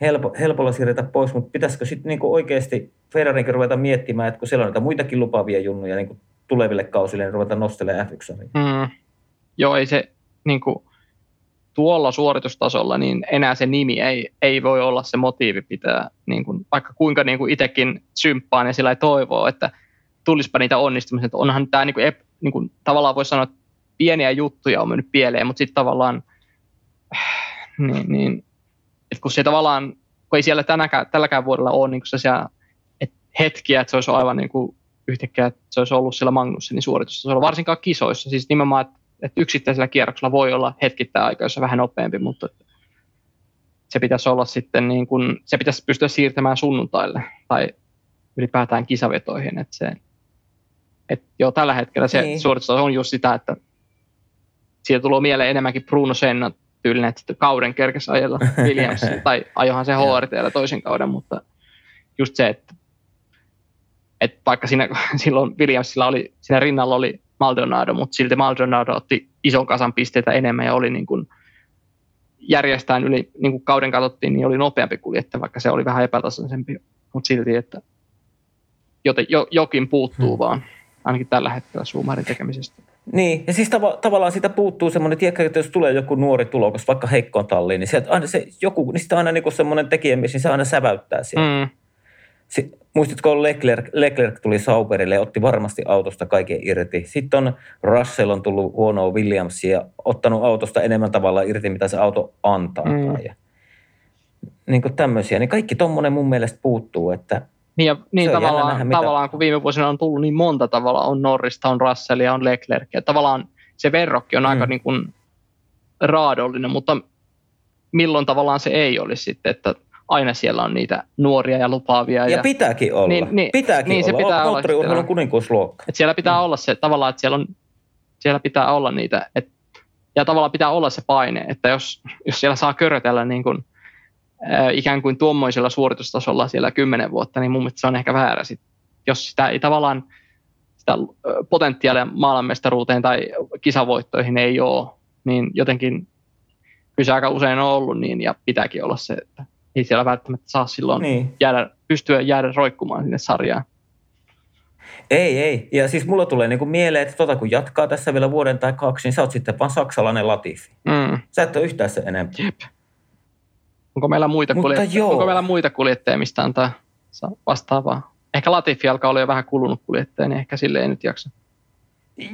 Speaker 1: helpo, helpolla siirretä pois, mutta pitäisikö sitten niin oikeasti Ferrarinkin ruveta miettimään, että kun siellä on niitä muitakin lupaavia junnuja niin kuin tuleville kausille, niin ruveta nostelemaan f
Speaker 2: mm. Joo, ei se niin kuin, tuolla suoritustasolla, niin enää se nimi ei, ei voi olla se motiivi pitää, niin kuin, vaikka kuinka niin kuin itsekin symppaan ja sillä ei toivoo, että tulispa niitä onnistumisia. Onhan tämä niin kuin, niin kuin, tavallaan voi sanoa, että pieniä juttuja on mennyt pieleen, mutta sitten tavallaan, niin, niin, että kun se tavallaan kun ei siellä tänäkään, tälläkään vuodella ole niin sellaisia että hetkiä, että se olisi aivan niin kuin yhtäkkiä, että se olisi ollut siellä Magnussenin suoritustasolla, varsinkaan kisoissa. Siis nimenomaan, että, että yksittäisellä kierroksella voi olla hetkittäin aika, jossa vähän nopeampi, mutta se pitäisi olla sitten niin kuin, se pitäisi pystyä siirtämään sunnuntaille tai ylipäätään kisavetoihin. Että se, että joo, tällä hetkellä se niin. suoritustaso on just sitä, että siitä tulee mieleen enemmänkin Bruno Senna tyylinen, että kauden kerkesi ajella Williams, tai ajohan se HRT toisen kauden, mutta just se, että, että vaikka siinä, silloin Williamsilla oli, siinä rinnalla oli Maldonado, mutta silti Maldonado otti ison kasan pisteitä enemmän ja oli niin kuin järjestään yli, niin kuin kauden katsottiin, niin oli nopeampi kuljettaja, vaikka se oli vähän epätasaisempi, mutta silti, että joten, jo, jokin puuttuu hmm. vaan, ainakin tällä hetkellä Schumacherin tekemisestä.
Speaker 1: Niin, ja siis tav- tavallaan siitä puuttuu semmoinen, tiedätkö, että jos tulee joku nuori tulokas, vaikka heikkoon talliin, niin sieltä aina se joku, niin sitä aina niin semmoinen tekijä, niin se aina säväyttää sieltä. Mm. Si- muistatko, Leclerc, Leclerc tuli Sauberille ja otti varmasti autosta kaiken irti. Sitten on Russell on tullut huonoa Williamsia ja ottanut autosta enemmän tavalla irti, mitä se auto antaa. Mm. Ja, niin kuin tämmöisiä. Niin kaikki tuommoinen mun mielestä puuttuu, että
Speaker 2: niin, ja, niin tavallaan, nähdä, mitä... tavallaan, kun viime vuosina on tullut niin monta tavalla, on Norrista, on Russellia, on Leclerc, ja tavallaan se verrokki on mm. aika niin kuin raadollinen, mutta milloin tavallaan se ei olisi sitten, että aina siellä on niitä nuoria ja lupaavia.
Speaker 1: Ja, ja pitääkin olla. Niin, niin, pitääkin niin, olla. Se pitää Moottoriurheilun kuninkuusluokka.
Speaker 2: Että siellä pitää mm. olla se tavallaan, että siellä, on, siellä pitää olla niitä, et, ja tavallaan pitää olla se paine, että jos, jos siellä saa körötellä niin kuin, äh, ikään kuin tuommoisella suoritustasolla siellä kymmenen vuotta, niin mun mielestä se on ehkä väärä. Sit, jos sitä ei tavallaan sitä potentiaalia maailmanmestaruuteen tai kisavoittoihin ei ole, niin jotenkin kyllä se aika usein on ollut niin ja pitääkin olla se, että ei siellä välttämättä saa silloin niin. jäädä, pystyä jäädä roikkumaan sinne sarjaan.
Speaker 1: Ei, ei. Ja siis mulla tulee niinku mieleen, että tota kun jatkaa tässä vielä vuoden tai kaksi, niin sä oot sitten vaan saksalainen Latifi. Mm. Sä et ole yhtään se enempää. Jep.
Speaker 2: Onko meillä muita, kuljettajia, onko meillä muita kuljettajia, mistä antaa vastaavaa? Ehkä Latifi alkaa olla jo vähän kulunut kuljettaja, niin ehkä sille ei nyt jaksa.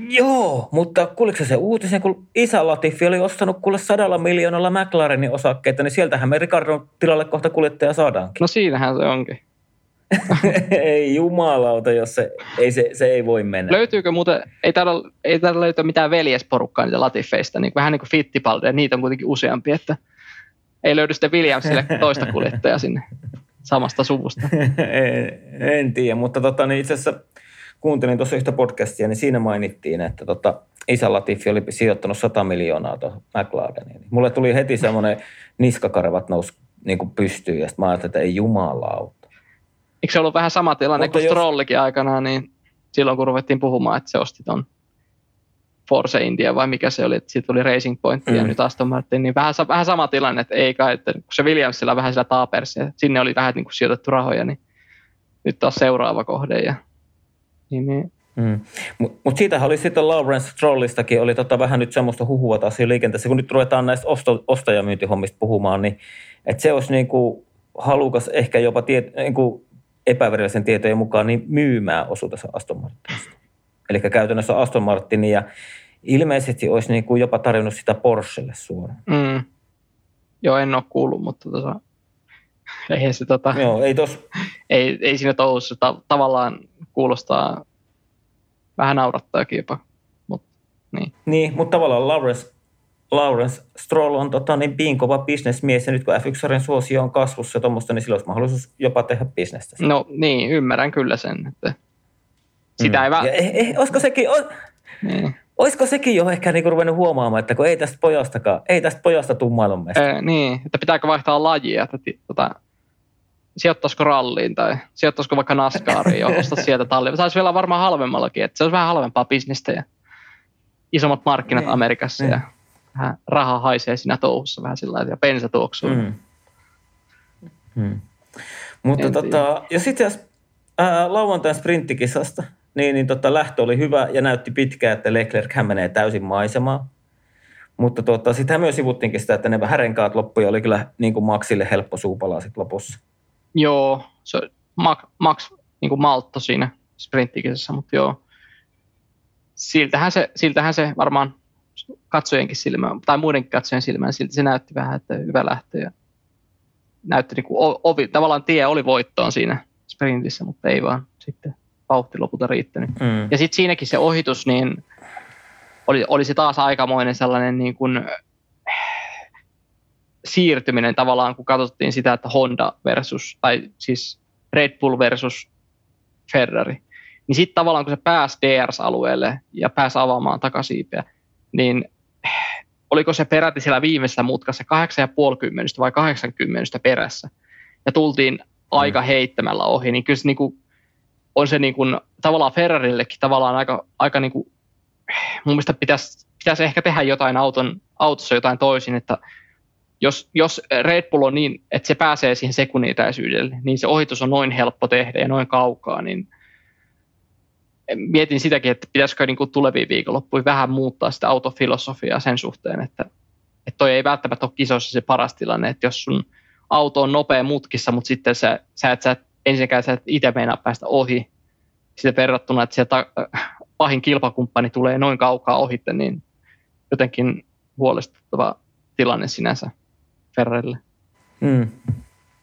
Speaker 1: Joo, mutta kuuliko se uutisen, kun isä Latifi oli ostanut kuule sadalla miljoonalla McLarenin osakkeita, niin sieltähän me Ricardon tilalle kohta kuljettaja saadaankin.
Speaker 2: No siinähän se onkin.
Speaker 1: ei jumalauta, jos se ei, se, se ei voi mennä.
Speaker 2: Löytyykö muuten, ei täällä, ei täällä löytyä mitään veljesporukkaa niitä Latifeista, niin vähän niin kuin Fittipaldi, ja niitä on kuitenkin useampi, että ei löydy sitten Williamsille toista kuljettajaa sinne samasta suvusta.
Speaker 1: en, en tiedä, mutta tota, niin itse asiassa kuuntelin tuossa yhtä podcastia, niin siinä mainittiin, että tota, isä Latifi oli sijoittanut 100 miljoonaa tuohon McLareniin. Mulle tuli heti semmoinen niskakarvat nousi niin kuin pystyyn ja sitten mä ajattelin, että ei jumalauta.
Speaker 2: Eikö se ollut vähän sama tilanne kuin jos... Strollikin aikanaan, niin silloin kun ruvettiin puhumaan, että se osti ton Force India vai mikä se oli, että siitä tuli Racing Point mm. ja nyt Aston Martin, niin vähän, vähän sama tilanne, että ei kai, että kun se Williamsilla vähän sillä taapersi sinne oli vähän niin kuin sijoitettu rahoja, niin nyt taas seuraava kohde ja niin, niin.
Speaker 1: Mm. Mutta mut siitähän oli sitten Lawrence Strollistakin, oli tota vähän nyt semmoista huhua taas liikenteessä, kun nyt ruvetaan näistä osto, ostajamyyntihommista puhumaan, niin että se olisi niin kuin halukas ehkä jopa tiet, niin kuin epävirallisen tietojen mukaan niin myymään osuutensa Aston Martinista. Eli käytännössä Aston Martin ja ilmeisesti olisi niin kuin jopa tarjonnut sitä Porschelle suoraan. Mm.
Speaker 2: Joo, en ole kuullut, mutta tota, ei se tota,
Speaker 1: Joo, ei, tos...
Speaker 2: ei, ei siinä touhussa ta- tavallaan kuulostaa vähän naurattaakin jopa. Mut, niin.
Speaker 1: niin, mutta tavallaan Lawrence, Lawrence Stroll on tota, niin piin kova bisnesmies ja nyt kun F1 suosio on kasvussa ja niin sillä olisi mahdollisuus jopa tehdä bisnestä.
Speaker 2: No niin, ymmärrän kyllä sen, että sitä mm. ei
Speaker 1: vaan... Eh, eh, olisiko sekin... O... Niin. Olisiko sekin jo ehkä niinku ruvennut huomaamaan, että kun ei tästä pojastakaan, ei tästä pojasta tule maailmanmestari.
Speaker 2: niin, että pitääkö vaihtaa lajia, että tota, sijoittaisiko ralliin tai sijoittaisiko vaikka NASCARiin ja ostaa sieltä tallia. Se olisi vielä varmaan halvemmallakin, että se olisi vähän halvempaa bisnestä ja isommat markkinat niin. Amerikassa niin. ja vähän raha haisee siinä touhussa vähän sillä ja bensa tuoksuu. Mm.
Speaker 1: Mm. Mutta tota, ja sitten jos lauantain sprinttikisasta, niin, niin tota, lähtö oli hyvä ja näytti pitkään, että Leclerc hän menee täysin maisemaan. Mutta tota, sitten myös sivuttiinkin sitä, että ne vähän renkaat loppuja oli kyllä niin kuin Maxille helppo suupalaa sitten lopussa.
Speaker 2: Joo, se Max, Max niin kuin maltto siinä sprinttikisessä, mutta joo. Siltähän se, siltähän se varmaan katsojenkin silmään, tai muidenkin katsojen silmään, siltä se näytti vähän, että hyvä lähtö. Ja näytti niin kuin ovi, tavallaan tie oli voittoon siinä sprintissä, mutta ei vaan sitten vauhti lopulta riittänyt. Mm. Ja sitten siinäkin se ohitus, niin oli, oli se taas aikamoinen sellainen niin kuin, siirtyminen tavallaan, kun katsottiin sitä, että Honda versus, tai siis Red Bull versus Ferrari. Niin sitten tavallaan, kun se pääsi DRS-alueelle ja pääsi avaamaan takasiipeä, niin oliko se peräti siellä viimeisessä mutkassa 8,5 vai 80 perässä. Ja tultiin aika mm. heittämällä ohi, niin kyllä se niin kuin, on se niin kuin, tavallaan Ferrarillekin tavallaan aika, aika niin kuin, mun mielestä pitäisi, pitäisi ehkä tehdä jotain auton, autossa jotain toisin, että jos, jos Red Bull on niin, että se pääsee siihen sekunnitäisyydelle, niin se ohitus on noin helppo tehdä ja noin kaukaa, niin mietin sitäkin, että pitäisikö niin kuin tulevia viikonloppuja vähän muuttaa sitä autofilosofiaa sen suhteen, että, että toi ei välttämättä ole kisoissa se paras tilanne, että jos sun auto on nopea mutkissa, mutta sitten sä, sä et, sä et, ensinnäkään sä et itse meinaa päästä ohi, sitten verrattuna, että sieltä pahin kilpakumppani tulee noin kaukaa ohitte, niin jotenkin huolestuttava tilanne sinänsä Ferrarille. Mm.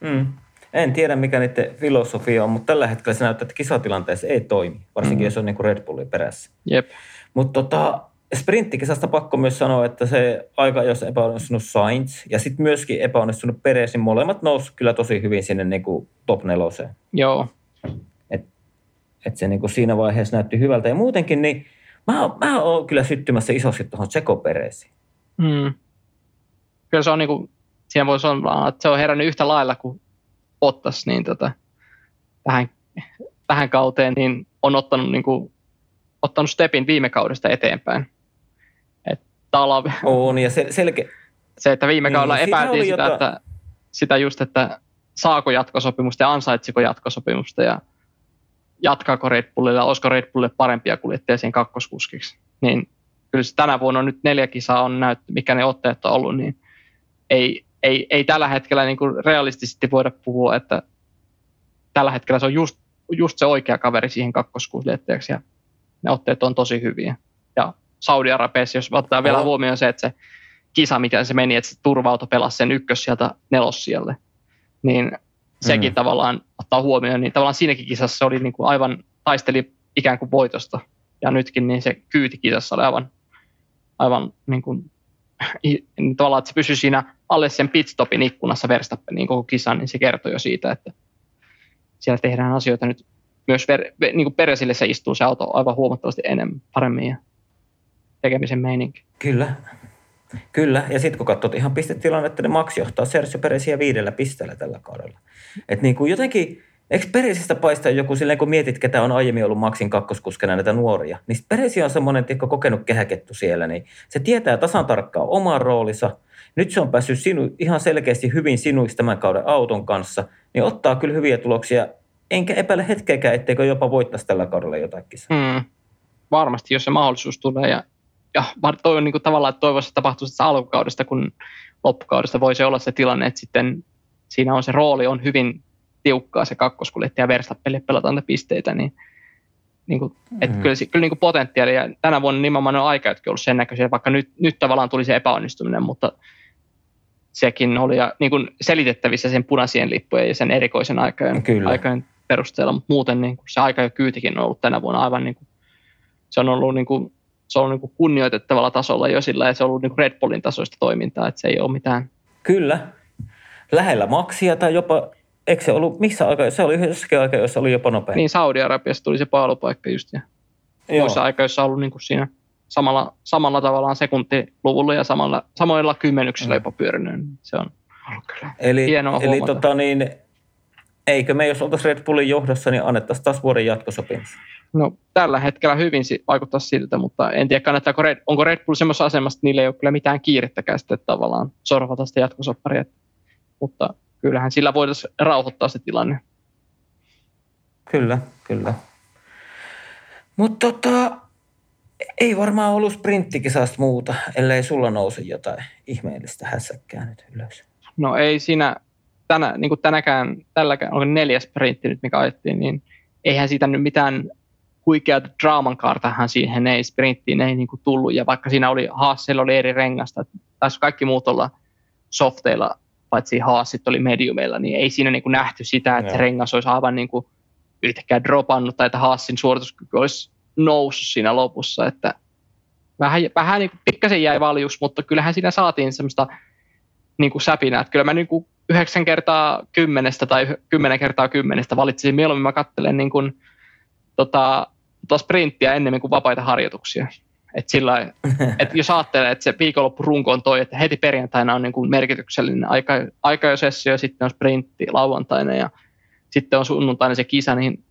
Speaker 1: Mm. En tiedä, mikä niiden filosofia on, mutta tällä hetkellä se näyttää, että kisatilanteessa ei toimi, varsinkin mm. jos on niin kuin Red Bullin perässä.
Speaker 2: Jep.
Speaker 1: Mutta tota, sprinttikisasta pakko myös sanoa, että se aika, jos epäonnistunut Sainz ja sitten myöskin epäonnistunut Perez, niin molemmat nousi kyllä tosi hyvin sinne niin kuin top neloseen.
Speaker 2: Joo.
Speaker 1: Et, et se niin kuin siinä vaiheessa näytti hyvältä. Ja muutenkin, niin mä, mä oon kyllä syttymässä isosti tuohon Tseko Peresiin.
Speaker 2: Mm. Kyllä se on niin kuin, siinä voisi olla, että se on herännyt yhtä lailla kuin Bottas, niin tota, tähän, tähän kauteen niin on ottanut, niin kuin, ottanut stepin viime kaudesta eteenpäin.
Speaker 1: Tala... On, ja se, selke...
Speaker 2: se, että viime kaudella niin, epäiltiin sitä, jota... että, sitä just, että saako jatkosopimusta ja ansaitsiko jatkosopimusta ja jatkaako Red Bullilla, olisiko Red Bullille parempia kuljettajia siihen kakkoskuskiksi. Niin kyllä se tänä vuonna on nyt neljä kisaa on näyttö, mikä ne otteet on ollut, niin ei, ei, ei tällä hetkellä niin kuin realistisesti voida puhua, että tällä hetkellä se on just, just se oikea kaveri siihen kakkoskuljettajaksi ja ne otteet on tosi hyviä. Ja Saudi-Arabiassa, jos ottaa vielä huomioon se, että se kisa, miten se meni, että se turva-auto pelasi sen ykkös sieltä siellä, niin sekin mm. tavallaan ottaa huomioon, niin tavallaan siinäkin kisassa se oli niin kuin aivan, taisteli ikään kuin voitosta. Ja nytkin niin se kyyti kisassa oli aivan, aivan niin kuin, tavallaan, että se pysyi siinä alle sen pitstopin ikkunassa Verstappenin koko kisan, niin se kertoo jo siitä, että siellä tehdään asioita nyt myös ver, niin kuin Peresille se istuu se auto aivan huomattavasti enemmän, paremmin ja tekemisen meininki.
Speaker 1: Kyllä. Kyllä, ja sitten kun katsot ihan pistetilannetta, niin Max johtaa Sergio Perezia viidellä pisteellä tällä kaudella. Et niin kuin jotenkin, eikö Perezistä paistaa joku silleen, kun mietit, ketä on aiemmin ollut Maxin kakkoskuskena näitä nuoria, niin Perezi on semmoinen tiedätkö, kokenut kehäkettu siellä, niin se tietää tasan tarkkaan oman roolinsa. Nyt se on päässyt sinu, ihan selkeästi hyvin sinuiksi tämän kauden auton kanssa, niin ottaa kyllä hyviä tuloksia, enkä epäile hetkeäkään, etteikö jopa voittaisi tällä kaudella jotakin.
Speaker 2: Hmm. Varmasti, jos se mahdollisuus tulee, ja ja toivon niin kuin tavallaan, että toivoisi, että tapahtuisi alkukaudesta, kun loppukaudesta voisi olla se tilanne, että sitten siinä on se rooli on hyvin tiukkaa se kakkoskuljettaja Verstappelle pelataan pisteitä, niin, niin kuin, että mm. kyllä, kyllä niin kuin potentiaali, ja tänä vuonna nimenomaan on aika, että ollut sen näköisiä, vaikka nyt, nyt tavallaan tuli se epäonnistuminen, mutta sekin oli ja, niin kuin selitettävissä sen punaisien lippujen ja sen erikoisen aikojen, aikojen perusteella, mutta muuten niin kuin se aika ja kyytikin on ollut tänä vuonna aivan niin kuin, se on ollut niin kuin se on niin kunnioitettavalla tasolla jo sillä, ja se on ollut niin Red Bullin tasoista toimintaa, että se ei ole mitään.
Speaker 1: Kyllä. Lähellä maksia tai jopa, eikö se ollut, missä aika, se oli jossakin aika, jossa oli jopa nopea.
Speaker 2: Niin, Saudi-Arabiassa tuli se paalupaikka just, ja muissa aikoissa on ollut niin kuin siinä samalla, samalla tavallaan sekuntiluvulla ja samalla, samoilla kymmenyksillä mm. jopa pyörinyt. Se on ollut kyllä
Speaker 1: eli, hienoa Eli tota niin, eikö me, jos oltaisiin Red Bullin johdossa, niin annettaisiin taas vuoden jatkosopimus?
Speaker 2: No tällä hetkellä hyvin vaikuttaa siltä, mutta en tiedä kannattaako Red, onko Red Bull semmoisessa asemassa, että niillä ei ole kyllä mitään kiirettäkään sitten tavallaan sorvata sitä jatkosopparia. Mutta kyllähän sillä voitaisiin rauhoittaa se tilanne.
Speaker 1: Kyllä, kyllä. Mutta tota, ei varmaan ollut sprinttikisasta muuta, ellei sulla nouse jotain ihmeellistä hässäkkää nyt ylös.
Speaker 2: No ei siinä, tänä, niin kuin tänäkään, tälläkään, onko neljäs sprintti nyt, mikä ajettiin, niin eihän siitä nyt mitään huikeat draaman kaartahan siihen ei sprinttiin ei niin kuin tullut. Ja vaikka siinä oli Haasilla oli eri rengasta, taisi kaikki muut olla softeilla paitsi haasit oli mediumilla, niin ei siinä niin kuin nähty sitä, että Joo. se rengas olisi aivan niin kuin yhtäkään dropannut tai että haasin suorituskyky olisi noussut siinä lopussa, että vähän, vähän niin kuin pikkasen jäi valjus, mutta kyllähän siinä saatiin semmoista niin kuin säpinää, että kyllä mä niin kuin 9 kertaa kymmenestä tai 10 kertaa kymmenestä valitsisin mieluummin mä katselen niin kuin, tota, tota sprinttiä ennemmin kuin vapaita harjoituksia. Et sillä, et jos ajattelee, että se viikonloppurunko on toi, että heti perjantaina on niin kuin merkityksellinen aika, aika jo sessio, sitten on sprintti lauantaina ja sitten on sunnuntaina se kisa, niin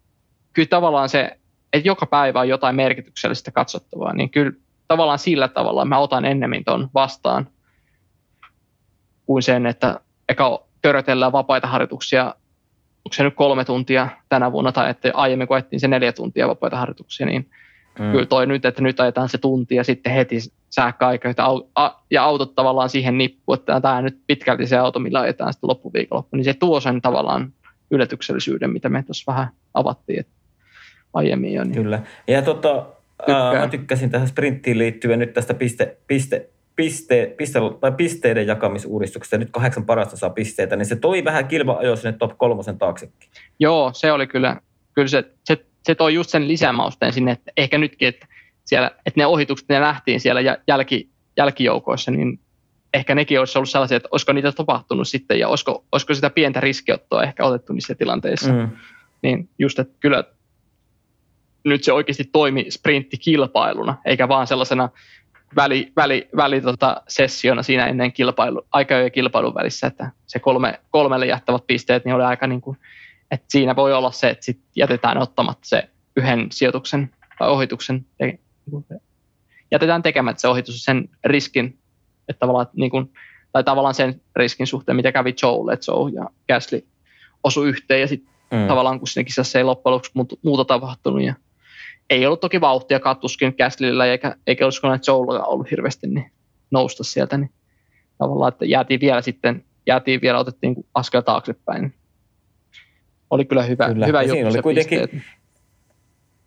Speaker 2: kyllä tavallaan se, että joka päivä on jotain merkityksellistä katsottavaa, niin kyllä tavallaan sillä tavalla mä otan ennemmin ton vastaan kuin sen, että eka törötellään vapaita harjoituksia, onko se nyt kolme tuntia tänä vuonna, tai että aiemmin koettiin se neljä tuntia vapaita harjoituksia, niin mm. kyllä toi nyt, että nyt ajetaan se tunti ja sitten heti sähköaika ja autot tavallaan siihen nippu, että tämä nyt pitkälti se auto, millä ajetaan sitten loppuviikonloppu, niin se tuo sen tavallaan yllätyksellisyyden, mitä me tuossa vähän avattiin että aiemmin jo. Niin
Speaker 1: Kyllä. Ja tota, ää, mä tykkäsin tähän sprinttiin liittyen nyt tästä piste, piste, piste, piste, tai pisteiden jakamisuudistuksesta. Nyt kahdeksan parasta saa pisteitä, niin se toi vähän kilpa sinne top kolmosen taaksekin.
Speaker 2: Joo, se oli kyllä, kyllä se, se, se toi just sen lisämausteen sinne, että ehkä nytkin, että, siellä, että ne ohitukset, ne nähtiin siellä jälki, jälkijoukoissa, niin ehkä nekin olisi ollut sellaisia, että olisiko niitä tapahtunut sitten ja olisiko, olisiko sitä pientä riskiottoa ehkä otettu niissä tilanteissa. Mm. Niin just, että kyllä nyt se oikeasti toimi sprinttikilpailuna, eikä vaan sellaisena väli, väli, väli tota, sessiona siinä ennen kilpailu, aika ja kilpailun välissä, että se kolme, kolmelle jättävät pisteet, niin oli aika niin kuin, että siinä voi olla se, että sit jätetään ottamatta se yhden sijoituksen tai ohituksen, jätetään tekemättä se ohitus sen riskin, että tavallaan, niin kuin, tai tavallaan sen riskin suhteen, mitä kävi Joe, Joe ja Gasly osu yhteen ja sitten mm. tavallaan kun siinä kisassa ei loppujen lopuksi muuta tapahtunut ja ei ollut toki vauhtia kattuskin Gaslyllä eikä, eikä olisiko näitä Joululla ollut hirveästi niin nousta sieltä, niin tavallaan, että jäätiin vielä sitten, jäätiin vielä, otettiin askel taaksepäin. Oli kyllä hyvä, kyllä. hyvä juttu oli kuitenkin, pisteet.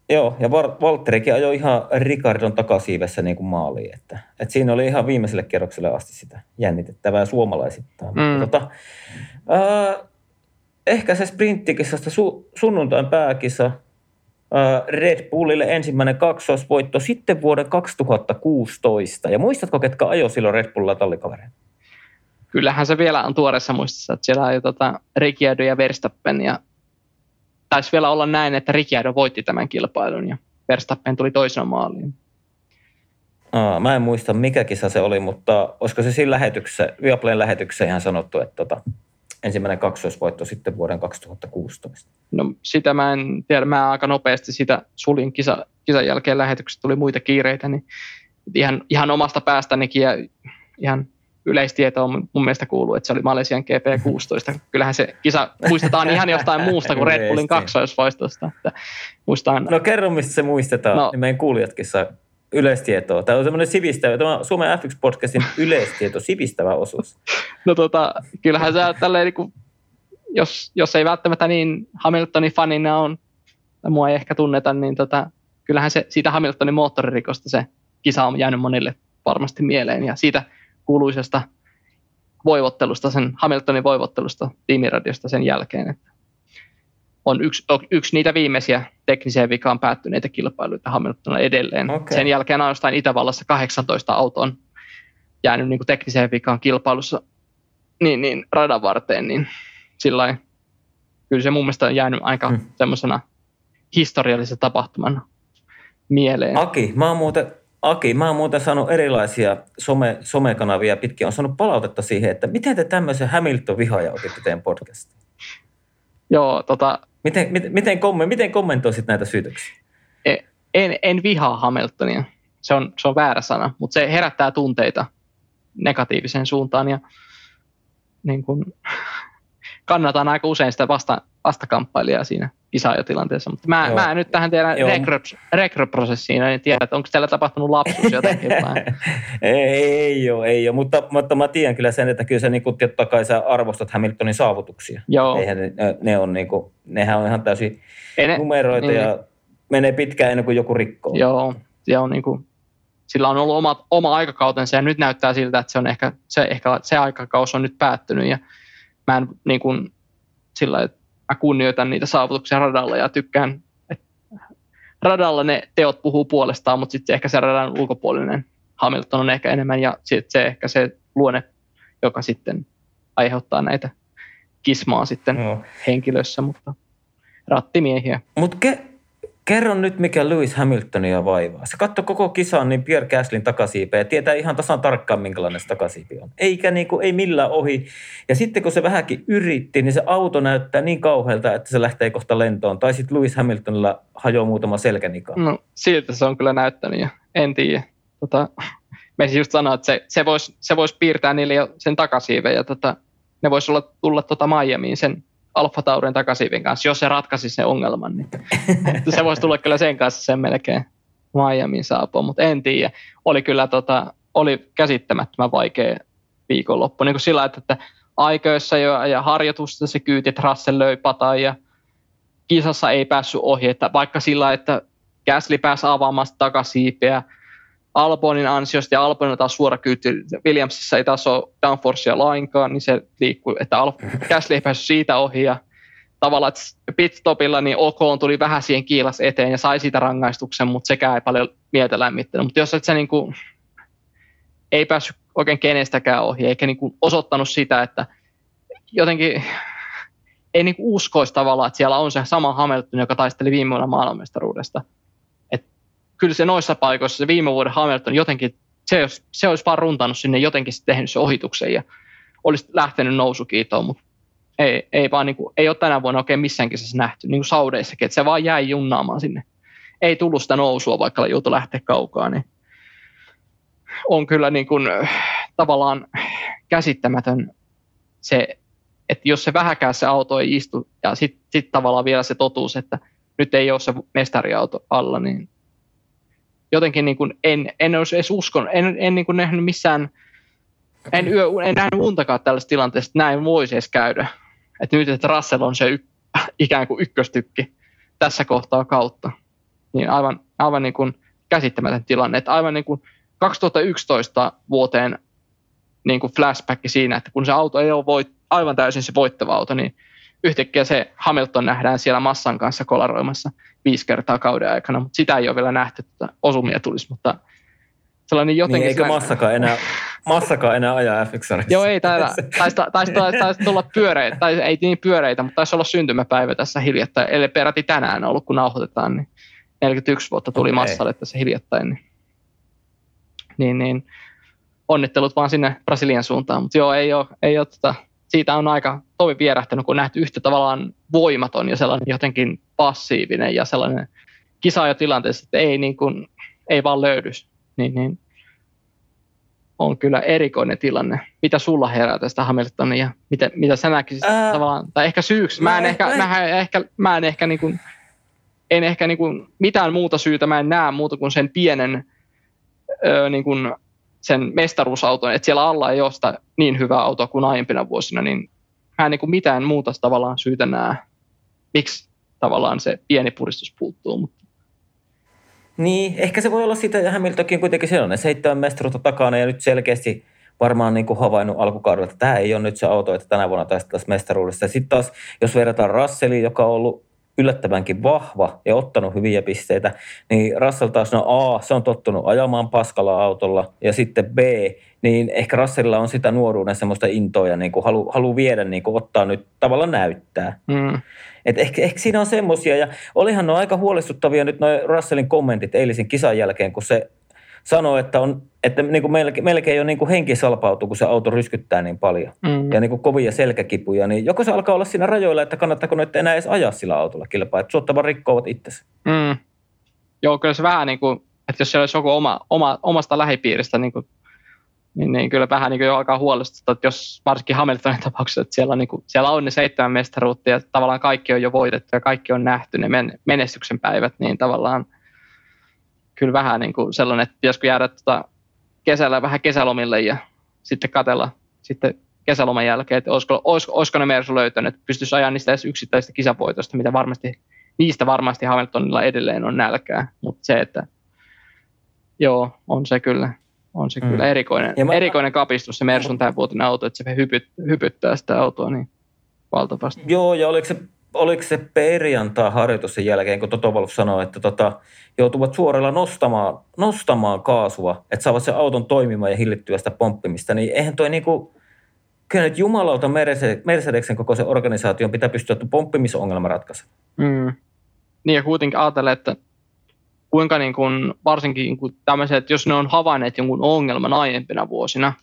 Speaker 1: Joo, ja Valtterikin ajoi ihan Ricardon takasiivessä niin kuin maaliin. Että, että siinä oli ihan viimeiselle kerrokselle asti sitä jännitettävää suomalaisittain. Mm. tota, äh, ehkä se sprinttikisasta su, sunnuntain pääkisa – Red Bullille ensimmäinen kaksosvoitto sitten vuoden 2016. Ja muistatko, ketkä ajoi silloin Red Bullilla tallikavereen?
Speaker 2: Kyllähän se vielä on tuoreessa muistissa, että siellä ajoi tota Ricciardo ja Verstappen ja taisi vielä olla näin, että Ricciardo voitti tämän kilpailun ja Verstappen tuli toisena maaliin.
Speaker 1: Aa, mä en muista mikä kisa se oli, mutta olisiko se siinä lähetyksessä, Viaplayn lähetyksessä ihan sanottu, että tota, ensimmäinen kaksoisvoitto sitten vuoden 2016?
Speaker 2: No sitä mä en tiedä, mä aika nopeasti sitä sulin kisa, kisan jälkeen lähetyksestä tuli muita kiireitä, niin ihan, ihan omasta päästänikin ja ihan yleistietoa mun mielestä kuuluu, että se oli Malesian GP16. Kyllähän se kisa muistetaan ihan jostain muusta kuin Red Bullin kaksoisvoistosta. Että muistaan...
Speaker 1: No kerro, mistä se muistetaan, no, niin meidän kuulijatkin saa yleistietoa. Tämä on semmoinen sivistävä, tämä on Suomen F1-podcastin yleistieto, sivistävä osuus.
Speaker 2: No tota, kyllähän se tälleen, niin kuin, jos, jos ei välttämättä niin Hamiltonin fanina on, tai mua ei ehkä tunneta, niin tota, kyllähän se siitä Hamiltonin moottoririkosta se kisa on jäänyt monille varmasti mieleen. Ja siitä kuuluisesta voivottelusta, sen Hamiltonin voivottelusta tiimiradiosta sen jälkeen. Että on yksi, yksi niitä viimeisiä tekniseen vikaan päättyneitä kilpailuita Hamiltonilla edelleen. Okay. Sen jälkeen ainoastaan Itävallassa 18 auto on jäänyt niin kuin tekniseen vikaan kilpailussa niin, niin radan varteen, niin sillä kyllä se mun mielestä on jäänyt aika hmm. semmoisena historiallisena tapahtumana mieleen.
Speaker 1: Aki, mä oon muuten, Aki, mä oon muuten saanut erilaisia some, somekanavia pitkin. on saanut palautetta siihen, että miten te tämmöisen Hamilton-vihaaja otitte teidän podcastiin?
Speaker 2: Joo, tota,
Speaker 1: Miten, miten, miten, kommen, miten kommentoisit näitä syytöksiä?
Speaker 2: E, en, en vihaa Hamiltonia. Se on, se on väärä sana, mutta se herättää tunteita negatiiviseen suuntaan ja niin kun, kannatan aika usein sitä vasta, vastakamppailijaa siinä kisaajotilanteessa. Mutta mä, mä en nyt tähän teidän rekryprosessiin en tiedä, että onko teillä tapahtunut lapsuus jotenkin.
Speaker 1: ei, ei ole, ei ole. Mutta, mutta mä tiedän kyllä sen, että kyllä sä niin totta kai sä arvostat Hamiltonin saavutuksia.
Speaker 2: Joo.
Speaker 1: Eihän ne, ne on niin kuin, nehän on ihan täysin ne, numeroita niin. ja menee pitkään ennen kuin joku rikkoo.
Speaker 2: Joo, ja on niin kuin, sillä on ollut oma, oma aikakautensa ja nyt näyttää siltä, että se on ehkä se, ehkä, se aikakaus on nyt päättynyt ja mä en niin kuin, sillä että mä kunnioitan niitä saavutuksia radalla ja tykkään, että radalla ne teot puhuu puolestaan, mutta sitten ehkä se radan ulkopuolinen Hamilton on ehkä enemmän ja sitten se ehkä se luonne, joka sitten aiheuttaa näitä kismaa sitten no. henkilössä, mutta rattimiehiä.
Speaker 1: Mutta ke- kerro nyt, mikä Lewis Hamiltonia vaivaa. Se katsoi koko kisan niin Pierre Gaslin takasiipeä ja tietää ihan tasan tarkkaan, minkälainen se takasiipi on. Eikä niin kuin, ei millään ohi. Ja sitten kun se vähänkin yritti, niin se auto näyttää niin kauhealta, että se lähtee kohta lentoon. Tai sitten Lewis Hamiltonilla hajoaa muutama selkänika.
Speaker 2: No siltä se on kyllä näyttänyt ja en tiedä. Tota, me siis just sanoa, että se, se voisi se vois piirtää niille jo sen takasiiven ja tota, ne voisi olla, tulla tota Miamiin sen Alfa Taurin takasiivin kanssa, jos se ratkaisi sen ongelman. Niin se voisi tulla kyllä sen kanssa sen melkein Miamiin saapua, mutta en tiedä. Oli kyllä tota, oli käsittämättömän vaikea viikonloppu. Niin kuin sillä, että, että aikoissa jo, ja harjoitusta se kyyti, että Russell löi pataan ja kisassa ei päässyt ohi, että vaikka sillä, että Gasly pääsi avaamaan takasiipeä, Albonin ansiosta, ja Albonilla taas suora kyyti, Williamsissa ei taas ole downforcea lainkaan, niin se liikkuu, että Al- Gasly ei päässyt siitä ohi, ja tavallaan että pitstopilla niin OK tuli vähän siihen kiilas eteen ja sai siitä rangaistuksen, mutta sekään ei paljon mieltä lämmittänyt. Mutta jos et se niin kuin, ei päässyt oikein kenestäkään ohi, eikä niin kuin osoittanut sitä, että jotenkin ei niin kuin uskoisi tavallaan, että siellä on se sama Hamilton, joka taisteli viime vuonna maailmanmestaruudesta kyllä se noissa paikoissa se viime vuoden Hamilton jotenkin, se olisi, se olisi vaan runtannut sinne jotenkin tehnyt se ohituksen ja olisi lähtenyt nousukiitoon, mutta ei, ei, vaan niin kuin, ei ole tänä vuonna oikein missään kisassa nähty, niin kuin Saudeissakin, että se vaan jäi junnaamaan sinne. Ei tullut sitä nousua, vaikka joutui lähteä kaukaa, niin on kyllä niin kuin, tavallaan käsittämätön se, että jos se vähäkään se auto ei istu ja sitten sit tavallaan vielä se totuus, että nyt ei ole se mestariauto alla, niin jotenkin niin kuin en, en olisi edes uskonut, en, en niin kuin nähnyt missään, en, yö, en nähnyt untakaan tällaista tilanteesta, että näin voisi edes käydä. Että nyt, että Russell on se y, ikään kuin ykköstykki tässä kohtaa kautta. Niin aivan, aivan niin kuin käsittämätön tilanne. Että aivan niin kuin 2011 vuoteen niin kuin flashback siinä, että kun se auto ei ole voit, aivan täysin se voittava auto, niin yhtäkkiä se Hamilton nähdään siellä massan kanssa kolaroimassa viisi kertaa kauden aikana, mutta sitä ei ole vielä nähty, että osumia tulisi, mutta sellainen jotenkin... Niin,
Speaker 1: eikä massakaan enää, massakaan enää ajaa f
Speaker 2: Joo, ei täällä, taisi, taisi, taisi, taisi tulla pyöreitä, tai ei niin pyöreitä, mutta taisi olla syntymäpäivä tässä hiljattain, eli peräti tänään ollut, kun nauhoitetaan, niin 41 vuotta tuli okay. massalle tässä hiljattain, niin, niin, niin onnittelut vaan sinne Brasilian suuntaan, mutta joo, ei ole, ei ole tota, siitä on aika tovi vierähtänyt, kun nähty yhtä tavallaan voimaton ja sellainen jotenkin passiivinen ja sellainen kisaaja tilanteessa, että ei, niin kuin, ei vaan löydy. Niin, niin on kyllä erikoinen tilanne. Mitä sulla herää tästä Hamiltonia ja mitä, mitä sä näkisit Ää, tavallaan, tai ehkä syyksi. Mä en, ehkä, mä, ehkä, mä en ehkä, niin kuin, en ehkä niin kuin, mitään muuta syytä mä en näe muuta kuin sen pienen öö, niin kuin, sen mestaruusauton, että siellä alla ei ole sitä niin hyvää autoa kuin aiempina vuosina, niin mä en niin kuin mitään muuta tavallaan syytä näe, miksi tavallaan se pieni puristus puuttuu. Mutta.
Speaker 1: Niin, ehkä se voi olla sitä, ja Hamiltonkin kuitenkin sellainen seitsemän mestaruutta takana ja nyt selkeästi varmaan niin kuin havainnut alkukaudella, että tämä ei ole nyt se auto, että tänä vuonna taisteltaisiin mestaruudessa. Sitten taas, jos verrataan Russelliin, joka on ollut yllättävänkin vahva ja ottanut hyviä pisteitä, niin Russell taas, no A, se on tottunut ajamaan paskalla autolla, ja sitten B, niin ehkä Russellilla on sitä nuoruuden semmoista intoa ja niin kuin halu, halu viedä, niin kuin ottaa nyt tavallaan näyttää. Mm. Et ehkä, ehkä siinä on semmoisia, ja olihan ne aika huolestuttavia nyt noin Russellin kommentit eilisen kisan jälkeen, kun se sanoi, että, on, että niin kuin melkein, melkein jo niin kuin henki salpautuu, kun se auto ryskyttää niin paljon. Mm. Ja niin kuin kovia selkäkipuja. Niin joko se alkaa olla siinä rajoilla, että kannattaako nyt enää edes ajaa sillä autolla kilpaa. Että suotta vaan rikkovat itsesi.
Speaker 2: Mm. Joo, kyllä se vähän niin kuin, että jos siellä olisi joku oma, oma, omasta lähipiiristä, niin, kuin, niin, niin kyllä vähän niin kuin jo alkaa huolestuttaa, että jos varsinkin Hamiltonin tapauksessa, että siellä, niin kuin, siellä on ne seitsemän mestaruutta ja tavallaan kaikki on jo voitettu ja kaikki on nähty, ne menestyksen päivät, niin tavallaan – kyllä vähän niin kuin sellainen, että pitäisikö jäädä tuota kesällä vähän kesälomille ja sitten katella sitten kesäloman jälkeen, että olisiko, olisiko, olisiko ne Mersu löytänyt, että pystyisi ajamaan niistä edes yksittäistä kisapoitosta, mitä varmasti, niistä varmasti Hamiltonilla edelleen on nälkää, mutta se, että joo, on se kyllä, on se mm. kyllä erikoinen, mä... erikoinen kapistus se Mersun tämänvuotinen auto, että se hypyt, hypyttää sitä autoa, niin valtavasti.
Speaker 1: Joo, ja oliko se, oliko se perjantai harjoitus sen jälkeen, kun Toto Wolff sanoi, että tota, joutuvat suorella nostamaan, nostamaan kaasua, että saavat sen auton toimimaan ja hillittyä sitä pomppimista, niin eihän toi niinku, kyllä nyt jumalauta Mercedeksen koko se organisaation pitää pystyä pomppimisongelma ratkaisemaan.
Speaker 2: Mm. Niin ja kuitenkin ajatellen, että kuinka niin kuin, varsinkin niin kuin tämmöiset, että jos ne on havainneet jonkun ongelman aiempina vuosina,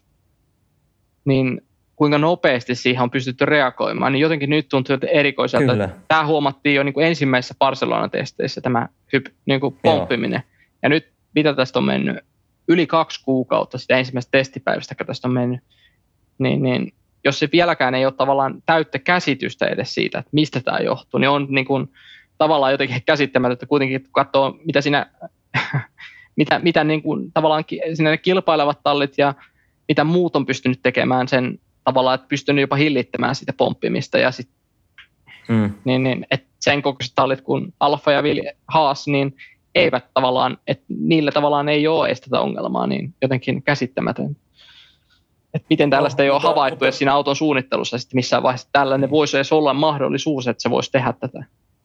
Speaker 2: niin kuinka nopeasti siihen on pystytty reagoimaan, niin jotenkin nyt tuntuu että erikoiselta. Kyllä. Tämä huomattiin jo niin kuin ensimmäisissä Barcelona-testeissä, tämä hyp, niin kuin pomppiminen. Joo. Ja nyt mitä tästä on mennyt? Yli kaksi kuukautta sitä ensimmäisestä testipäivästä, kun tästä on mennyt. Niin, niin jos se vieläkään ei ole tavallaan täyttä käsitystä edes siitä, että mistä tämä johtuu, niin on niin kuin, tavallaan jotenkin käsittämätöntä kuitenkin, kun katsoo, mitä siinä, mitä, mitä niin kuin, tavallaan siinä ne kilpailevat tallit ja mitä muut on pystynyt tekemään sen tavallaan, että pystynyt jopa hillittämään sitä pomppimista ja sit, mm. niin, niin, että sen kokoiset tallit kuin Alfa ja Haas, niin eivät tavallaan, että niillä tavallaan ei ole edes tätä ongelmaa, niin jotenkin käsittämätön. Että miten tällaista no, ei ole havaittu mutta, siinä auton suunnittelussa sitten missään vaiheessa. Tällainen voisi edes olla mahdollisuus, että se voisi tehdä tätä.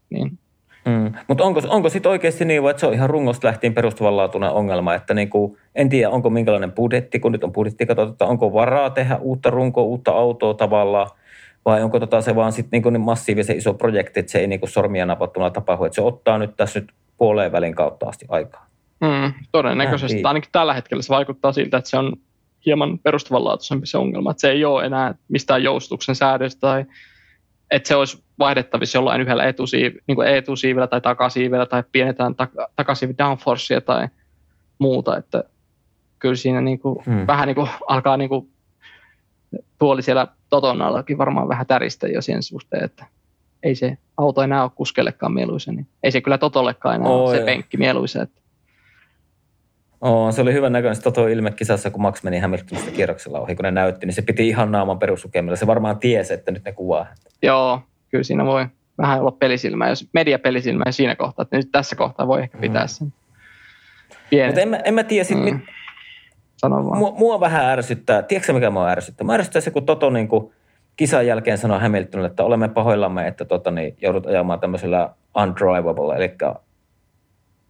Speaker 2: Niin.
Speaker 1: Mm. Mutta onko, onko sitten oikeasti niin, että se on ihan rungosta lähtien perustuvanlaatuinen ongelma, että niinku, en tiedä, onko minkälainen budjetti, kun nyt on budjetti katsottu, onko varaa tehdä uutta runkoa, uutta autoa tavallaan, vai onko tota se vaan sitten niinku niin massiivisen iso projekti, että se ei niinku sormia napattuna tapahdu, että se ottaa nyt tässä nyt puoleen välin kautta asti aikaa.
Speaker 2: Mm, todennäköisesti, ainakin tällä hetkellä se vaikuttaa siltä, että se on hieman perustavanlaatuisempi se ongelma, että se ei ole enää mistään joustuksen säädöstä tai että se olisi vaihdettavissa jollain yhdellä etusiiv- niin kuin etusiivillä tai takasiivillä tai pienetään tak- takasiivi downforcea tai muuta, että kyllä siinä niin kuin, hmm. vähän niin kuin alkaa niin kuin, tuoli siellä toton allakin varmaan vähän täristä jo sen suhteen, että ei se auto enää ole kuskellekaan mieluisa, niin ei se kyllä Totollekaan enää oh, ole se penkki mieluisa. Että.
Speaker 1: Oh, se oli hyvän näköinen Toto ilme kisassa, kun Max meni Hamiltonista kierroksella ohi, kun ne näytti, niin se piti ihan naaman peruslukemilla. Se varmaan tiesi, että nyt ne kuvaa.
Speaker 2: Joo, kyllä siinä voi vähän olla pelisilmä, jos mediapelisilmä siinä kohtaa, että nyt tässä kohtaa voi ehkä pitää mm. sen.
Speaker 1: Pienen. Mutta en, mä, en mä tiedä, sit, mm. mit, Sano vaan. Mua, mua, vähän ärsyttää, tiedätkö mikä mua ärsyttää? Mä ärsyttää se, kun Toto niin kuin kisan jälkeen sanoi Hamiltonille, että olemme pahoillamme, että tota, niin, joudut ajamaan tämmöisellä undrivable, eli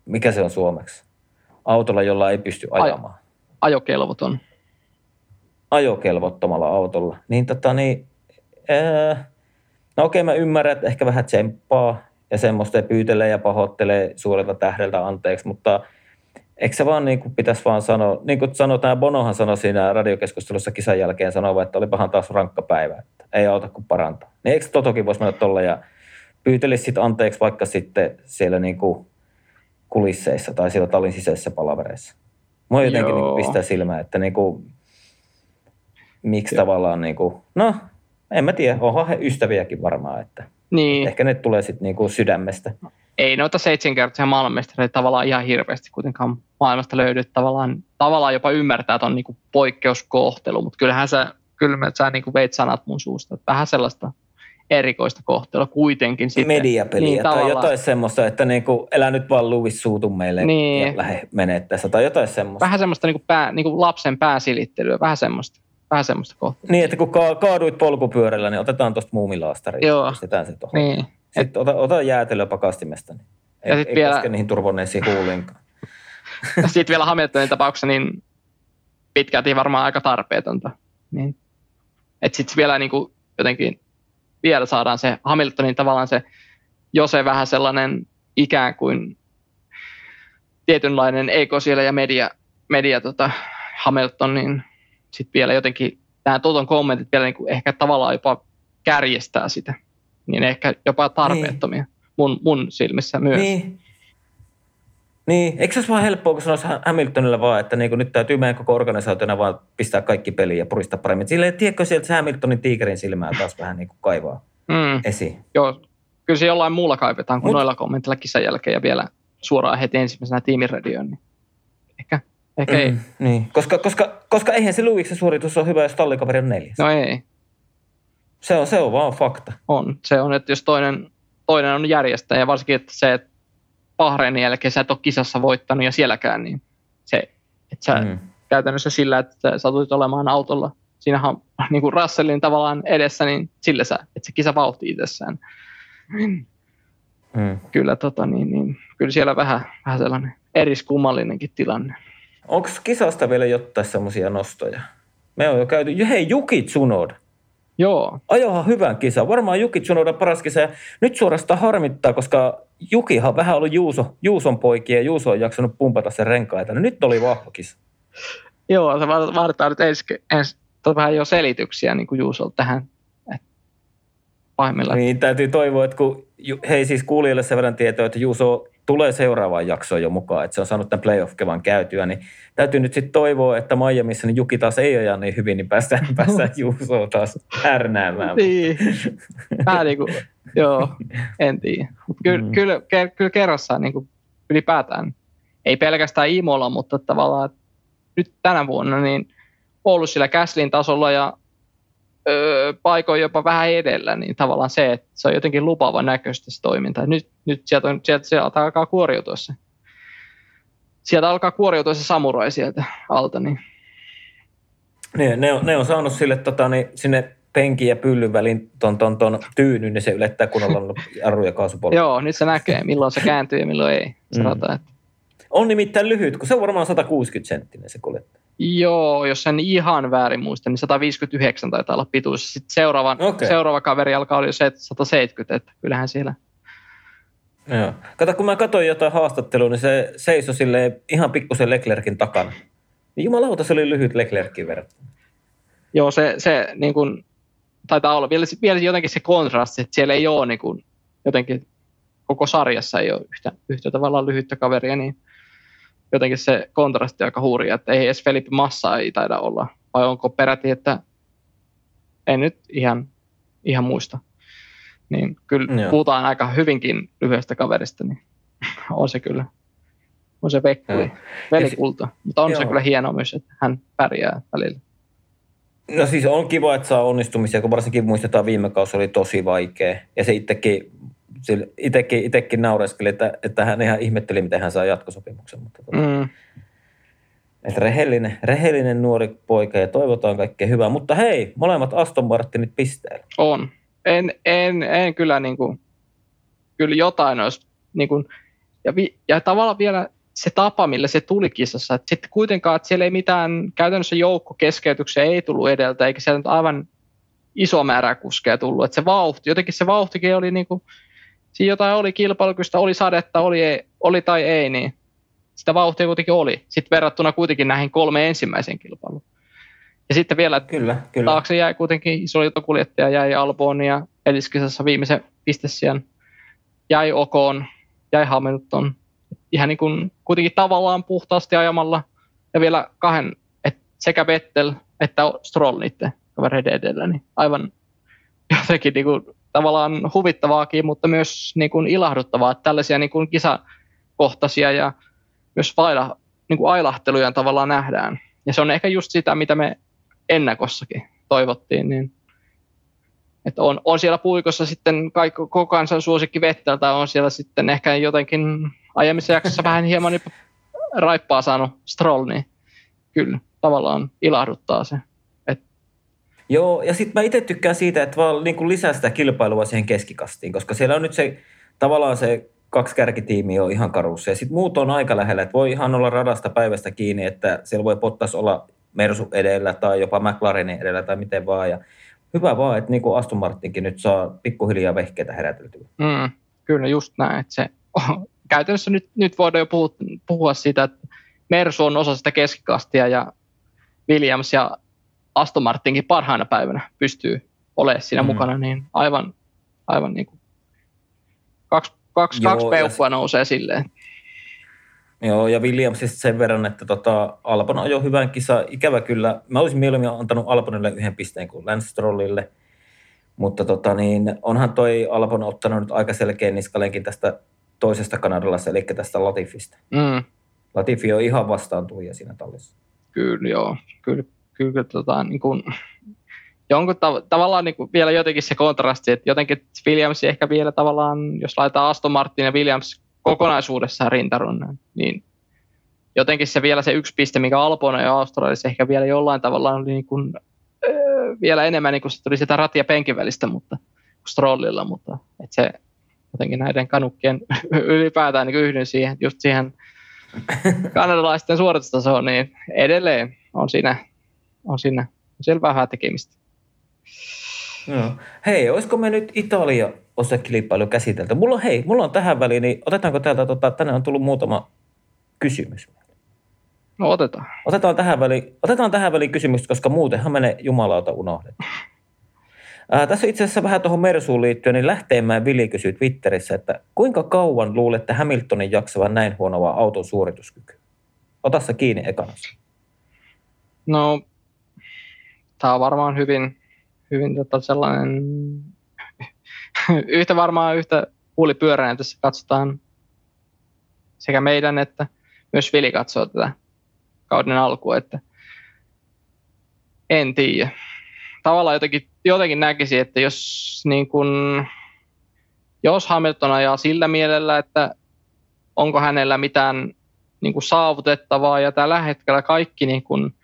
Speaker 1: mikä se on suomeksi? Autolla, jolla ei pysty ajamaan.
Speaker 2: Ajokelvoton.
Speaker 1: Ajokelvottomalla autolla. Niin tota niin, ää, no okei mä ymmärrän, että ehkä vähän tsemppaa ja semmoista pyytelee ja pahoittelee suurelta tähdeltä anteeksi, mutta eikö se vaan niin kuin pitäisi vaan sanoa, niin kuin sanotaan, Bonohan sanoi siinä radiokeskustelussa kisan jälkeen sanova, että olipahan taas rankka päivä, että ei auta kuin parantaa. Niin eikö Totokin voisi mennä tuolla ja pyytelisi sitten anteeksi vaikka sitten siellä niin kuin kulisseissa tai siellä tallin sisäisissä palavereissa. Mua jotenkin niin pistää silmään, että niin kuin, miksi Joo. tavallaan, niin kuin, no en mä tiedä, onhan he ystäviäkin varmaan, että niin. ehkä ne tulee sitten niin kuin sydämestä.
Speaker 2: Ei noita seitsemänkertaisia maailmanmestareita tavallaan ihan hirveästi kuitenkaan maailmasta löydy. Tavallaan, tavallaan jopa ymmärtää, että on niin kuin poikkeuskohtelu, mutta kyllähän sä, kyllä sä niin kuin veit sanat mun suusta. Että vähän sellaista erikoista kohtelua kuitenkin. Sitten.
Speaker 1: Mediapeliä niin, tai tavallaan... jotain semmoista, että niinku, elä nyt vaan Louis suutu meille niin. ja lähde menee tässä tai jotain semmoista.
Speaker 2: Vähän semmoista niinku pää, niinku lapsen pääsilittelyä, vähän semmoista. Vähän semmoista kohtelua.
Speaker 1: Niin, että kun ka- kaaduit polkupyörällä, niin otetaan tuosta muumilaastari Joo. pistetään se tuohon. Niin. Sitten ota, ota jäätelöä pakastimesta, niin ei, ja ei vielä... koske niihin turvoneisiin huuliinkaan.
Speaker 2: sitten vielä Hamiltonin tapauksessa, niin pitkälti varmaan aika tarpeetonta. Niin. Että sitten vielä niin kuin jotenkin vielä saadaan se Hamiltonin tavallaan se, jo se vähän sellainen ikään kuin tietynlainen eko siellä ja media, media tota, Hamilton, niin sitten vielä jotenkin nämä Toton kommentit vielä niin kuin ehkä tavallaan jopa kärjestää sitä, niin ehkä jopa tarpeettomia niin. mun, mun silmissä myös.
Speaker 1: Niin. Niin, eikö se olisi vaan helppoa, kun sanoisi Hamiltonille vaan, että niin nyt täytyy meidän koko organisaationa vaan pistää kaikki peliin ja puristaa paremmin. Silleen, tiedätkö sieltä se Hamiltonin tiikerin silmää taas vähän niin kuin kaivaa mm. esiin.
Speaker 2: Joo, kyllä se jollain muulla kaivetaan kuin Mut, noilla kommentilla kisan jälkeen ja vielä suoraan heti ensimmäisenä tiimiradioon. Niin ehkä, ehkä mm, ei.
Speaker 1: Niin, koska, koska, koska eihän se Luiksen suoritus ole hyvä, jos tallikaveri on neljäs.
Speaker 2: No ei.
Speaker 1: Se on, se on vaan fakta.
Speaker 2: On. Se on, että jos toinen, toinen on järjestäjä, ja varsinkin että se, että Bahreinin jälkeen sä et ole kisassa voittanut ja sielläkään, niin se, että sä mm. käytännössä sillä, että sä satut olemaan autolla siinähän niin kuin Russellin tavallaan edessä, niin sillä sä, että se kisa vauhti itsessään. Mm. Kyllä, tota, niin, niin, kyllä siellä vähän, vähän sellainen eriskummallinenkin tilanne.
Speaker 1: Onko kisasta vielä jotain semmoisia nostoja? Me on jo käyty, hei Juki Tsunoda.
Speaker 2: Joo.
Speaker 1: Ajohan hyvän kisa. Varmaan Juki Tsunoda paras kisa. Ja nyt suorastaan harmittaa, koska Jukihan on vähän ollut Juuso, Juuson poikia ja Juuso on jaksanut pumpata sen renkaita. No nyt oli vahva kisa.
Speaker 2: Joo, se vaaditaan nyt ensi, ensi vähän jo selityksiä niin kuin Juusolta tähän. Pahimmillaan.
Speaker 1: Niin, täytyy toivoa, että kun, hei siis kuulijoille sen verran tietoa, että Juuso tulee seuraavaan jaksoon jo mukaan, että se on saanut tämän playoff-kevan käytyä, niin täytyy nyt sitten toivoa, että Miamiissa niin Juki taas ei aja niin hyvin, niin päästään, päästään Juusoon taas härnäämään.
Speaker 2: niin, vähän niin kuin, joo, en tiedä. Kyllä, mm. kyllä, kyllä kerrassaan niin kuin ylipäätään, ei pelkästään Imolla, mutta tavallaan nyt tänä vuonna niin ollut sillä Käslin tasolla ja öö, paikoin jopa vähän edellä, niin tavallaan se, että se on jotenkin lupaava näköistä se toiminta. Nyt, nyt sieltä, on, sieltä, sieltä alkaa kuoriutua se. Sieltä alkaa kuoriutua se samurai sieltä alta. Niin.
Speaker 1: Ne, ne, on, ne on saanut sille tota, niin, sinne penkin ja pyllyn väliin ton, ton, ton tyynyn, niin se ylettää kunnolla jarru- ja kaasupolku.
Speaker 2: Joo, nyt se näkee, milloin se kääntyy ja milloin ei. Sanotaan, mm. että...
Speaker 1: On nimittäin lyhyt, kun se on varmaan 160 senttinen se kuljettaja.
Speaker 2: Joo, jos en ihan väärin muista, niin 159 taitaa olla pituus. Sitten seuraava, okay. seuraava kaveri alkaa olla jo 170, että kyllähän siellä.
Speaker 1: Joo. Kato, kun mä katsoin jotain haastattelua, niin se seisoi sille ihan pikkusen Leclerkin takana. Niin jumalauta, se oli lyhyt Leclerkin verran.
Speaker 2: Joo, se, se niin kuin, taitaa olla vielä, vielä jotenkin se kontrasti, että siellä ei ole niin kuin, jotenkin koko sarjassa ei ole yhtä, yhtä tavallaan lyhyttä kaveria, niin jotenkin se kontrasti aika hurja, että ei edes Felipe Massa ei taida olla, vai onko peräti, että en nyt ihan, ihan muista. Niin kyllä Joo. puhutaan aika hyvinkin lyhyestä kaverista, niin on se kyllä, on se vekkuli, velikulta. Mutta on Joo. se kyllä hienoa myös, että hän pärjää välillä.
Speaker 1: No siis on kiva, että saa onnistumisia, kun varsinkin muistetaan viime kausi oli tosi vaikea. Ja se itsekin itsekin, itsekin naureskeli, että, että hän ihan ihmetteli, miten hän saa jatkosopimuksen. Mutta tuota, mm. että rehellinen, rehellinen nuori poika ja toivotaan kaikkea hyvää. Mutta hei, molemmat Aston Martinit pisteellä.
Speaker 2: On. En, en, en kyllä niin kuin, kyllä jotain olisi, niin kuin, ja, vi, ja tavallaan vielä se tapa, millä se tuli kisassa, että sitten kuitenkaan, että siellä ei mitään käytännössä joukkokeskeytyksiä ei tullut edeltä, eikä siellä nyt aivan iso määrä kuskeja tullut, että se vauhti, jotenkin se vauhtikin oli niin kuin, siinä jotain oli kilpailukystä, oli sadetta, oli, ei, oli tai ei, niin sitä vauhtia kuitenkin oli. Sitten verrattuna kuitenkin näihin kolme ensimmäiseen kilpailuun. Ja sitten vielä
Speaker 1: kyllä, kyllä.
Speaker 2: taakse jäi kuitenkin iso kuljettaja, jäi Albon ja Eliskisassa viimeisen pistessian, jäi Okoon, jäi Hamilton. Ihan niin kuin kuitenkin tavallaan puhtaasti ajamalla ja vielä kahden, että sekä Vettel että Stroll niiden kavereiden edellä, niin aivan jotenkin niin kuin tavallaan huvittavaakin, mutta myös niin kuin ilahduttavaa, että tällaisia niin kuin kisakohtaisia ja myös vaila, niin kuin ailahteluja tavallaan nähdään. Ja se on ehkä just sitä, mitä me ennakossakin toivottiin, niin että on, on siellä puikossa sitten kaikki, koko kansan suosikki Vettel, tai on siellä sitten ehkä jotenkin aiemmissa jaksossa vähän hieman raippaa saanut Stroll, niin kyllä tavallaan ilahduttaa se.
Speaker 1: Joo, ja sitten mä itse tykkään siitä, että vaan niin kuin lisää sitä kilpailua siihen keskikastiin, koska siellä on nyt se tavallaan se kaksi kärkitiimiä on ihan karussa. Ja sitten muut on aika lähellä, että voi ihan olla radasta päivästä kiinni, että siellä voi pottas olla Mersu edellä tai jopa McLarenin edellä tai miten vaan. Ja hyvä vaan, että niin kuin Aston Martinkin nyt saa pikkuhiljaa vehkeitä heräteltyä.
Speaker 2: Mm, kyllä just näin, että se käytännössä nyt, nyt voidaan jo puhua, puhua siitä, että Mersu on osa sitä keskikastia ja Williams ja Aston Martinkin parhaana päivänä pystyy olemaan siinä mm. mukana, niin aivan, aivan niin kuin kaksi, kaksi, Joo, kaksi peukkua nousee silleen.
Speaker 1: Joo, ja Williamsista sen verran, että tota, Albon ajoi hyvän kisa. Ikävä kyllä, mä olisin mieluummin antanut Albonille yhden pisteen kuin Lance Strollille, mutta tota, niin, onhan toi Albon ottanut nyt aika selkeän niskalenkin tästä toisesta Kanadalassa, eli tästä Latifista. Mm. Latifi on ihan vastaan tuija siinä tallissa.
Speaker 2: Kyllä, joo. Kyllä kyllä tota, niin kuin, jonkun tav- tavallaan niin kuin vielä jotenkin se kontrasti, että jotenkin Williams ehkä vielä tavallaan, jos laitetaan Aston Martin ja Williams kokonaisuudessaan rintarunnan, niin jotenkin se vielä se yksi piste, mikä Albon ja Australiassa ehkä vielä jollain tavalla oli niin kuin, vielä enemmän, niin kun se tuli sitä ratia penkin välistä, mutta strollilla, mutta et se jotenkin näiden kanukkien ylipäätään niin yhdyn siihen, just siihen kanadalaisten suoritustasoon, niin edelleen on siinä, on siinä selvää vähän tekemistä.
Speaker 1: Joo. Hei, olisiko me nyt Italia osekilpailu käsitelty? Mulla on, hei, mulla on tähän väliin, niin otetaanko täältä, tota, tänne on tullut muutama kysymys.
Speaker 2: No otetaan.
Speaker 1: Otetaan tähän väliin, otetaan tähän väliin kysymys, koska muutenhan menee jumalauta unohdetaan. Ää, tässä itse asiassa vähän tuohon Mersuun liittyen, niin Lähteenmäen Vili kysyi Twitterissä, että kuinka kauan luulette Hamiltonin jaksavan näin huonoa auton suorituskykyä? Ota se kiinni ekana.
Speaker 2: No, tämä on varmaan hyvin, hyvin tota sellainen, yhtä varmaan yhtä huulipyöräinen tässä katsotaan sekä meidän että myös Vili katsoo tätä kauden alkua, että en tiedä. Tavallaan jotenkin, jotenkin näkisi, että jos, niin kun, jos Hamilton ajaa sillä mielellä, että onko hänellä mitään niin kuin saavutettavaa ja tällä hetkellä kaikki, niin kuin,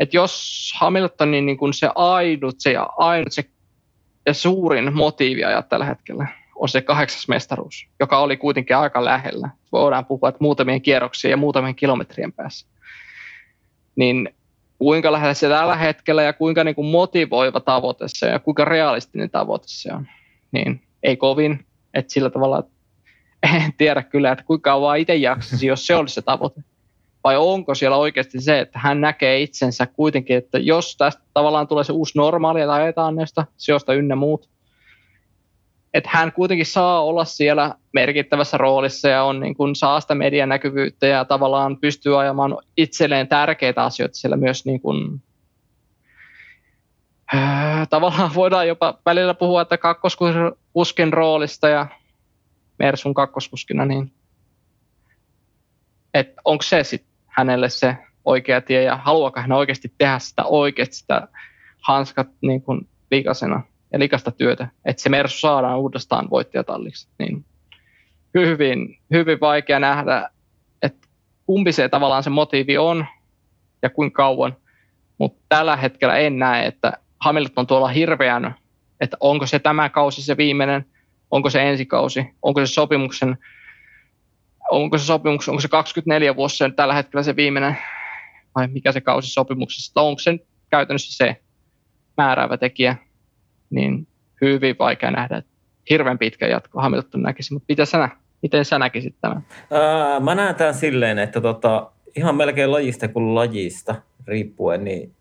Speaker 2: että jos Hamiltonin niin kuin se ainut, se, ainut se ja suurin motiivi ajaa tällä hetkellä on se kahdeksas mestaruus, joka oli kuitenkin aika lähellä. Voidaan puhua, että muutamien kierroksien ja muutamien kilometrien päässä niin kuinka lähellä se tällä hetkellä ja kuinka niin kuin motivoiva tavoite se on ja kuinka realistinen tavoite se on, niin ei kovin. Että sillä tavalla en tiedä kyllä, että kuinka kauan itse jaksasi, jos se olisi se tavoite. Vai onko siellä oikeasti se, että hän näkee itsensä kuitenkin, että jos tästä tavallaan tulee se uusi normaali, että ajetaan näistä sijoista ynnä muut, että hän kuitenkin saa olla siellä merkittävässä roolissa ja on niin kuin, saa sitä median näkyvyyttä ja tavallaan pystyy ajamaan itselleen tärkeitä asioita siellä myös niin kuin, äh, tavallaan voidaan jopa välillä puhua, että kakkoskuskin roolista ja Mersun kakkoskuskina, niin että onko se sitten hänelle se oikea tie ja haluaako hän oikeasti tehdä sitä oikeasti sitä hanskat niin kuin liikasena ja likasta työtä, että se Mersu saadaan uudestaan voittajatalliksi. Niin hyvin, hyvin vaikea nähdä, että kumpi se tavallaan se motiivi on ja kuinka kauan. Mutta tällä hetkellä en näe, että Hamilton on tuolla hirveän, että onko se tämä kausi se viimeinen, onko se ensi kausi, onko se sopimuksen, onko se sopimus, onko se 24 vuosi tällä hetkellä se viimeinen, vai mikä se kausi sopimuksessa, onko se käytännössä se määräävä tekijä? Niin hyvin vaikea nähdä, että hirveän pitkä jatko Hamilton näkisi, mutta miten sä, miten sä näkisit tämän?
Speaker 1: Ää, mä näen tämän silleen, että tota, ihan melkein lajista kuin lajista riippuen, niin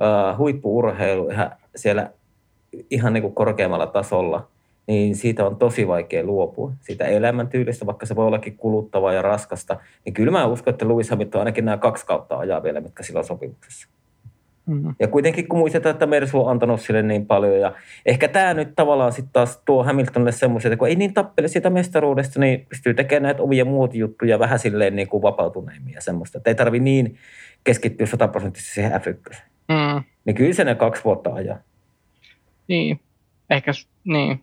Speaker 1: ää, huippuurheilu ihan siellä ihan niin kuin korkeammalla tasolla, niin siitä on tosi vaikea luopua. Siitä elämäntyylistä, vaikka se voi ollakin kuluttavaa ja raskasta, niin kyllä mä uskon, että Lewis Hamilton ainakin nämä kaksi kautta ajaa vielä, mitkä sillä on sopimuksessa. Mm. Ja kuitenkin kun muistetaan, että Mersu on antanut sille niin paljon ja ehkä tämä nyt tavallaan sitten taas tuo Hamiltonille semmoisia, että kun ei niin tappele siitä mestaruudesta, niin pystyy tekemään näitä omia muut juttuja vähän silleen niin kuin vapautuneemmin ja semmoista. Että ei tarvi niin keskittyä sataprosenttisesti siihen f mm. Niin kyllä se ne kaksi vuotta ajaa.
Speaker 2: Niin, ehkä niin.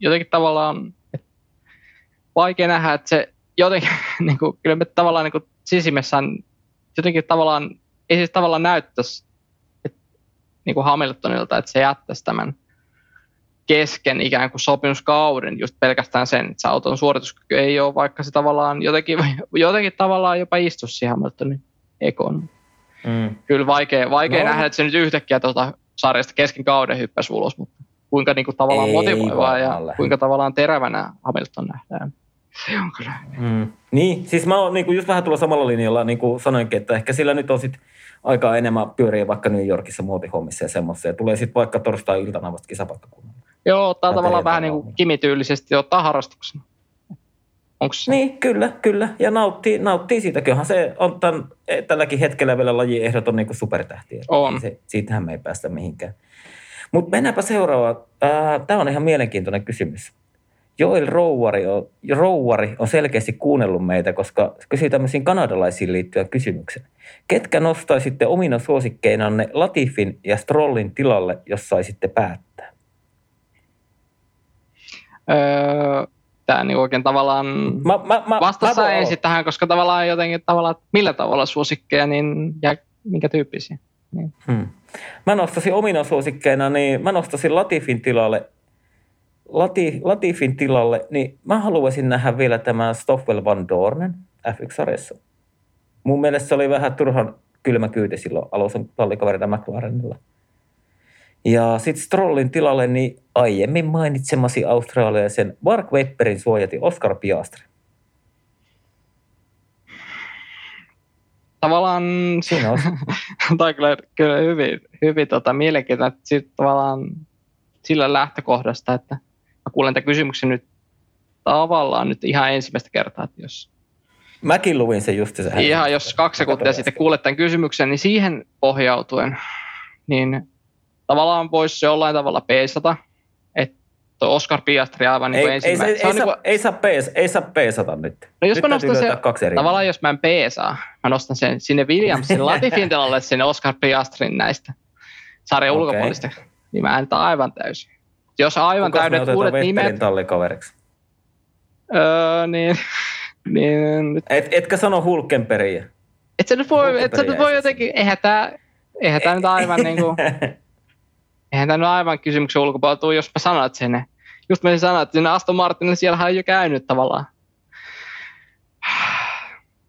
Speaker 2: Jotenkin tavallaan vaikea nähdä, että se jotenkin, niin kuin, kyllä me tavallaan niin kuin sisimessään jotenkin tavallaan, ei siis tavallaan näyttäisi niin kuin Hamiltonilta, että se jättäisi tämän kesken ikään kuin sopimuskauden just pelkästään sen, että se auton suorituskyky ei ole, vaikka se tavallaan jotenkin, jotenkin tavallaan jopa istu siihen Hamiltonin ekon. Mm. Kyllä vaikea, vaikea no. nähdä, että se nyt yhtäkkiä tuota sarjasta kesken kauden hyppäsi ulos, mutta kuinka niin kuin tavallaan ei motivoivaa ja alle. kuinka tavallaan terävänä Hamilton nähdään. Se on kyllä.
Speaker 1: Mm. Niin, siis mä oon niin kuin just vähän tulla samalla linjalla, niin kuin sanoinkin, että ehkä sillä nyt on sitten aikaa enemmän pyöriä vaikka New Yorkissa muotihommissa ja semmoisia. Ja tulee sitten vaikka torstai-iltana vasta kisapaikkakunnalle.
Speaker 2: Joo, ottaa tavallaan vähän niin kuin kimityylisesti ottaa harrastuksena.
Speaker 1: Onko se? Niin, kyllä, kyllä. Ja nauttii, nauttii siitä. Kyllähän se on tämän, tälläkin hetkellä vielä laji ehdoton niin supertähti.
Speaker 2: On.
Speaker 1: Se, siitähän me ei päästä mihinkään. Mutta mennäänpä seuraavaan. Tämä on ihan mielenkiintoinen kysymys. Joel Rouari on, Rouari on selkeästi kuunnellut meitä, koska kysyi tämmöisiin kanadalaisiin liittyen kysymyksen. Ketkä nostaisitte omina suosikkeinanne Latifin ja Strollin tilalle, jos saisitte päättää?
Speaker 2: Öö, tämä niin oikein tavallaan mä, mä, mä, vastassa mä ensin tähän, koska tavallaan jotenkin tavallaan, millä tavalla suosikkeja niin, ja minkä tyyppisiä. Niin.
Speaker 1: Hmm. Mä nostasin omina suosikkeina, niin mä nostasin Latifin tilalle, Lati, Latifin tilalle, niin mä haluaisin nähdä vielä tämän Stoffel Van Dornen F1-sarjassa. Mun mielestä se oli vähän turhan kylmä kyyti silloin Alonson tallikaverina McLarenilla. Ja sitten Strollin tilalle niin aiemmin mainitsemasi australialaisen Mark Webberin suojati Oscar Piastri.
Speaker 2: Tavallaan
Speaker 1: Siinä on.
Speaker 2: tai kyllä, kyllä hyvin, hyvin tota, mielenkiintoinen, että sit tavallaan sillä lähtökohdasta, että mä kuulen tämän kysymyksen nyt tavallaan nyt ihan ensimmäistä kertaa, että jos
Speaker 1: Mäkin luin sen just se.
Speaker 2: Ihan jos kaksi sekuntia sitten kuulet tämän kysymyksen, niin siihen pohjautuen, niin tavallaan voisi jollain tavalla peesata, että Oscar Piastri aivan niin
Speaker 1: ei,
Speaker 2: kuin
Speaker 1: ei,
Speaker 2: ensimmäinen.
Speaker 1: ei, ei, saa, ei, saa pees, ei saa peesata nyt.
Speaker 2: No jos
Speaker 1: nyt
Speaker 2: mä nostan sen,
Speaker 1: kaksi eri.
Speaker 2: tavallaan jos mä en peesaa, mä nostan sen sinne Williamsin Latifin tilalle sinne Oscar Piastrin näistä sarjan
Speaker 1: Okei.
Speaker 2: ulkopuolista, niin mä en tää aivan täysin. Jos aivan
Speaker 1: Kukas me
Speaker 2: täydet uudet nimet,
Speaker 1: tallikaveriksi?
Speaker 2: öö, niin, niin nyt,
Speaker 1: Et, etkä sano Hulkenperiä.
Speaker 2: et sä nyt voi, et sä nyt voi jotenkin, eihän tää, eihän tää nyt aivan niinku, eihän tämä nyt aivan kysymyksen ulkopuolella tule, jos mä sanot sen. Just mä sanoin, että sinne Aston Martinille siellä on jo käynyt tavallaan.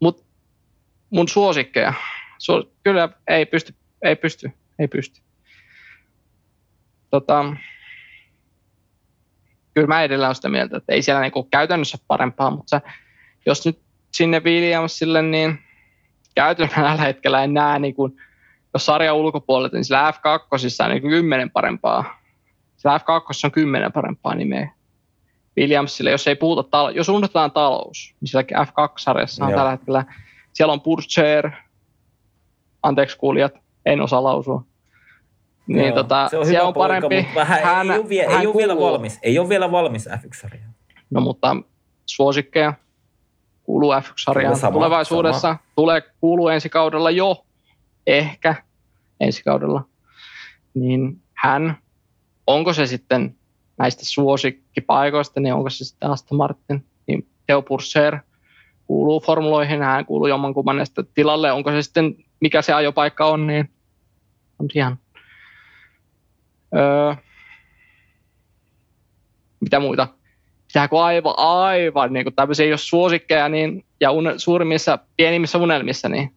Speaker 2: Mut mun suosikkeja, su- kyllä ei pysty, ei pysty, ei pysty. Tota, kyllä mä edelleen olen sitä mieltä, että ei siellä niinku käytännössä parempaa, mutta sä, jos nyt sinne Williamsille, niin käytännössä tällä hetkellä en näe niin kuin, jos sarjan ulkopuolelta, niin sillä F2 on niin kymmenen parempaa. Sillä F2 on kymmenen parempaa nimeä. Williamsille, jos ei puhuta, tal- jos unohdetaan talous, niin sillä F2-sarjassa on
Speaker 1: Joo.
Speaker 2: tällä hetkellä, siellä on Purcher, anteeksi kuulijat, en osaa lausua. Niin
Speaker 1: Joo,
Speaker 2: tota,
Speaker 1: se on
Speaker 2: siellä
Speaker 1: hyvä
Speaker 2: on
Speaker 1: poika,
Speaker 2: parempi.
Speaker 1: mutta vähän
Speaker 2: hän,
Speaker 1: ei, ole vie,
Speaker 2: hän
Speaker 1: ei ole vielä valmis. Ei ole vielä valmis F1-sarjaan.
Speaker 2: No mutta suosikkeja kuuluu F1-sarjaan
Speaker 1: Kyllä sama,
Speaker 2: tulevaisuudessa.
Speaker 1: sama.
Speaker 2: Tulee kuuluu ensi kaudella jo, ehkä ensi kaudella. Niin hän, onko se sitten näistä suosikkipaikoista, niin onko se sitten Aston Martin, niin Theo Purser kuuluu formuloihin, hän kuuluu jommankumman näistä tilalle, onko se sitten, mikä se ajopaikka on, niin on ihan öö, mitä muita? Pitääkö aivan, aivan niin kuin tämmöisiä, jos suosikkeja niin, ja un, suurimmissa, pienimmissä unelmissa, niin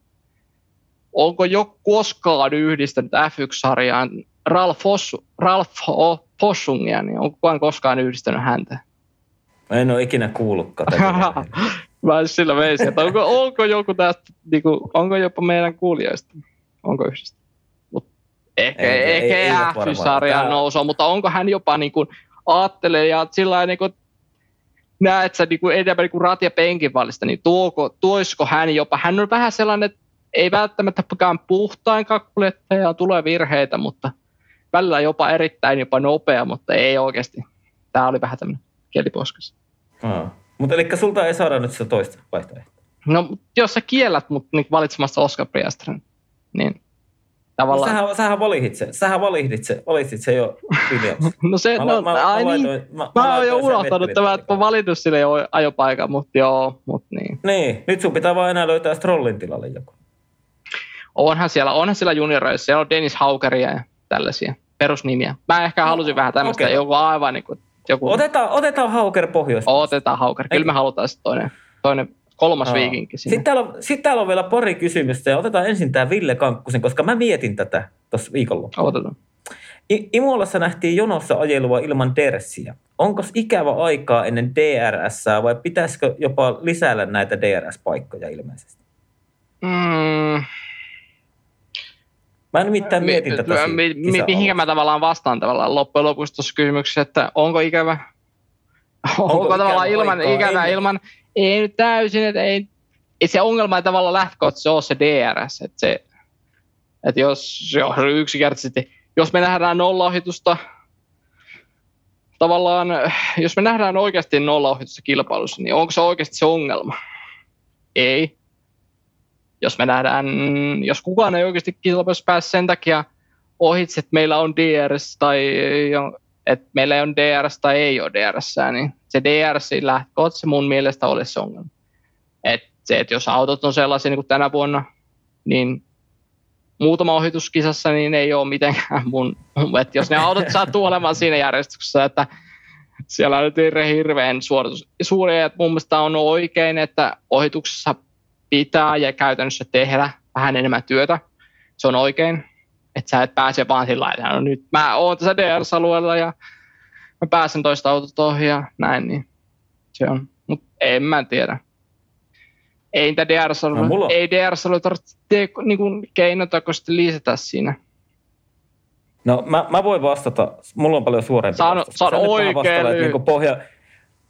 Speaker 2: onko jo koskaan yhdistänyt F1-sarjaan Ralf, Fossu, Ralf O. Fossungia, niin onko kukaan koskaan yhdistänyt häntä?
Speaker 1: Mä en ole ikinä kuullutkaan tätä.
Speaker 2: Mä sillä veisin, että onko, onko joku tästä, niin kuin, onko jopa meidän kuulijoista, onko yhdistetty? Mut ehkä
Speaker 1: Ei-
Speaker 2: ehkä
Speaker 1: ei.
Speaker 2: F-sarjaan
Speaker 1: Tää-
Speaker 2: nousua, mutta onko hän jopa niin kuin, ajattelee ja sillä niin kuin, näet sä niin kuin enemmän niin kuin rat- ja penkin välistä, niin tuoko, tuoisiko hän jopa, hän on vähän sellainen, että ei välttämättä mikään puhtain kakkuljettaja, tulee virheitä, mutta välillä jopa erittäin jopa nopea, mutta ei oikeasti. Tämä oli vähän tämmöinen kieliposkas.
Speaker 1: Aa. Mutta eli sulta ei saada nyt sitä toista vaihtoehtoa.
Speaker 2: No, jos sä kiellät mut niin valitsemasta Oscar Piastrin, niin
Speaker 1: No,
Speaker 2: tavallaan...
Speaker 1: sähän, sähän valihit sen. Sähän valihit sen, valitsit sen jo Williams.
Speaker 2: no se,
Speaker 1: Mä-
Speaker 2: no,
Speaker 1: mä- mä
Speaker 2: ai niin.
Speaker 1: laitoin- mä-
Speaker 2: Mä,
Speaker 1: mä
Speaker 2: oon jo unohtanut tämän, että mä valinnut sille jo ajopaikan, mutta joo, mut niin.
Speaker 1: Niin, nyt sun pitää vaan enää löytää Strollin tilalle joku.
Speaker 2: Onhan siellä, onhan siellä junioreissa, siellä on Dennis Haukeria ja tällaisia perusnimiä. Mä ehkä
Speaker 1: No,
Speaker 2: halusin vähän tämmöistä,
Speaker 1: okei.
Speaker 2: joku aivan niin kuin, joku...
Speaker 1: Otetaan, otetaan Hauker pohjoista.
Speaker 2: Otetaan Hauker. Kyllä me halutaan sitten toinen, toinen kolmas
Speaker 1: Aa.
Speaker 2: viikinki sinne.
Speaker 1: Sitten täällä, on, sit täällä on vielä pari kysymystä ja otetaan ensin tämä Ville Kankkusen, koska mä mietin tätä tuossa viikonloppuna.
Speaker 2: Otetaan.
Speaker 1: I- Imolassa nähtiin jonossa ajelua ilman derssiä. Onko ikävä aikaa ennen DRS vai pitäisikö jopa lisäillä näitä DRS-paikkoja ilmeisesti?
Speaker 2: Mm,
Speaker 1: Mä nimittäin mietin
Speaker 2: mi-
Speaker 1: tätä.
Speaker 2: mi- mi- mihinkä mä tavallaan vastaan tavallaan loppujen lopuksi tuossa kysymyksessä, että onko ikävä? Onko,
Speaker 1: Onko
Speaker 2: tavallaan
Speaker 1: ikävä
Speaker 2: ilman,
Speaker 1: aikaa
Speaker 2: ikävä
Speaker 1: ennen?
Speaker 2: ilman, ei nyt täysin, että ei, ei se ongelma ei tavallaan lähtökohtaisesti ole se DRS, että se, että jos, jos yksinkertaisesti, jos me nähdään nollaohitusta, tavallaan, jos me nähdään oikeasti nollaohitusta kilpailussa, niin onko se oikeasti se ongelma? Ei. Jos me nähdään, jos kukaan ei oikeasti kilpailussa pääse sen takia ohitse, että meillä on DRS tai että meillä on DRS tai ei ole DRS, niin se DRS lähtökohtaisesti mun mielestä olisi se ongelma. Et se, että jos autot on sellaisia niin kuin tänä vuonna, niin muutama ohituskisassa, niin ei ole mitenkään mun, että jos ne autot sattuu olemaan siinä järjestyksessä, että siellä on hirveän suoritus, suuri, että mun mielestä on oikein, että ohituksessa pitää ja käytännössä tehdä vähän enemmän työtä. Se on oikein, että sä et pääse vaan sillä lailla, no nyt mä oon tässä DRS-alueella ja mä pääsen toista autot ohi ja näin, niin se on. Mutta en mä tiedä. Ei niitä DRS no, mulla... ei DRS tarvitse niin keinotekoisesti lisätä siinä.
Speaker 1: No mä, mä voin vastata, mulla on paljon suorempi
Speaker 2: Sano, vastaus. Sano oikein niin
Speaker 1: pohja,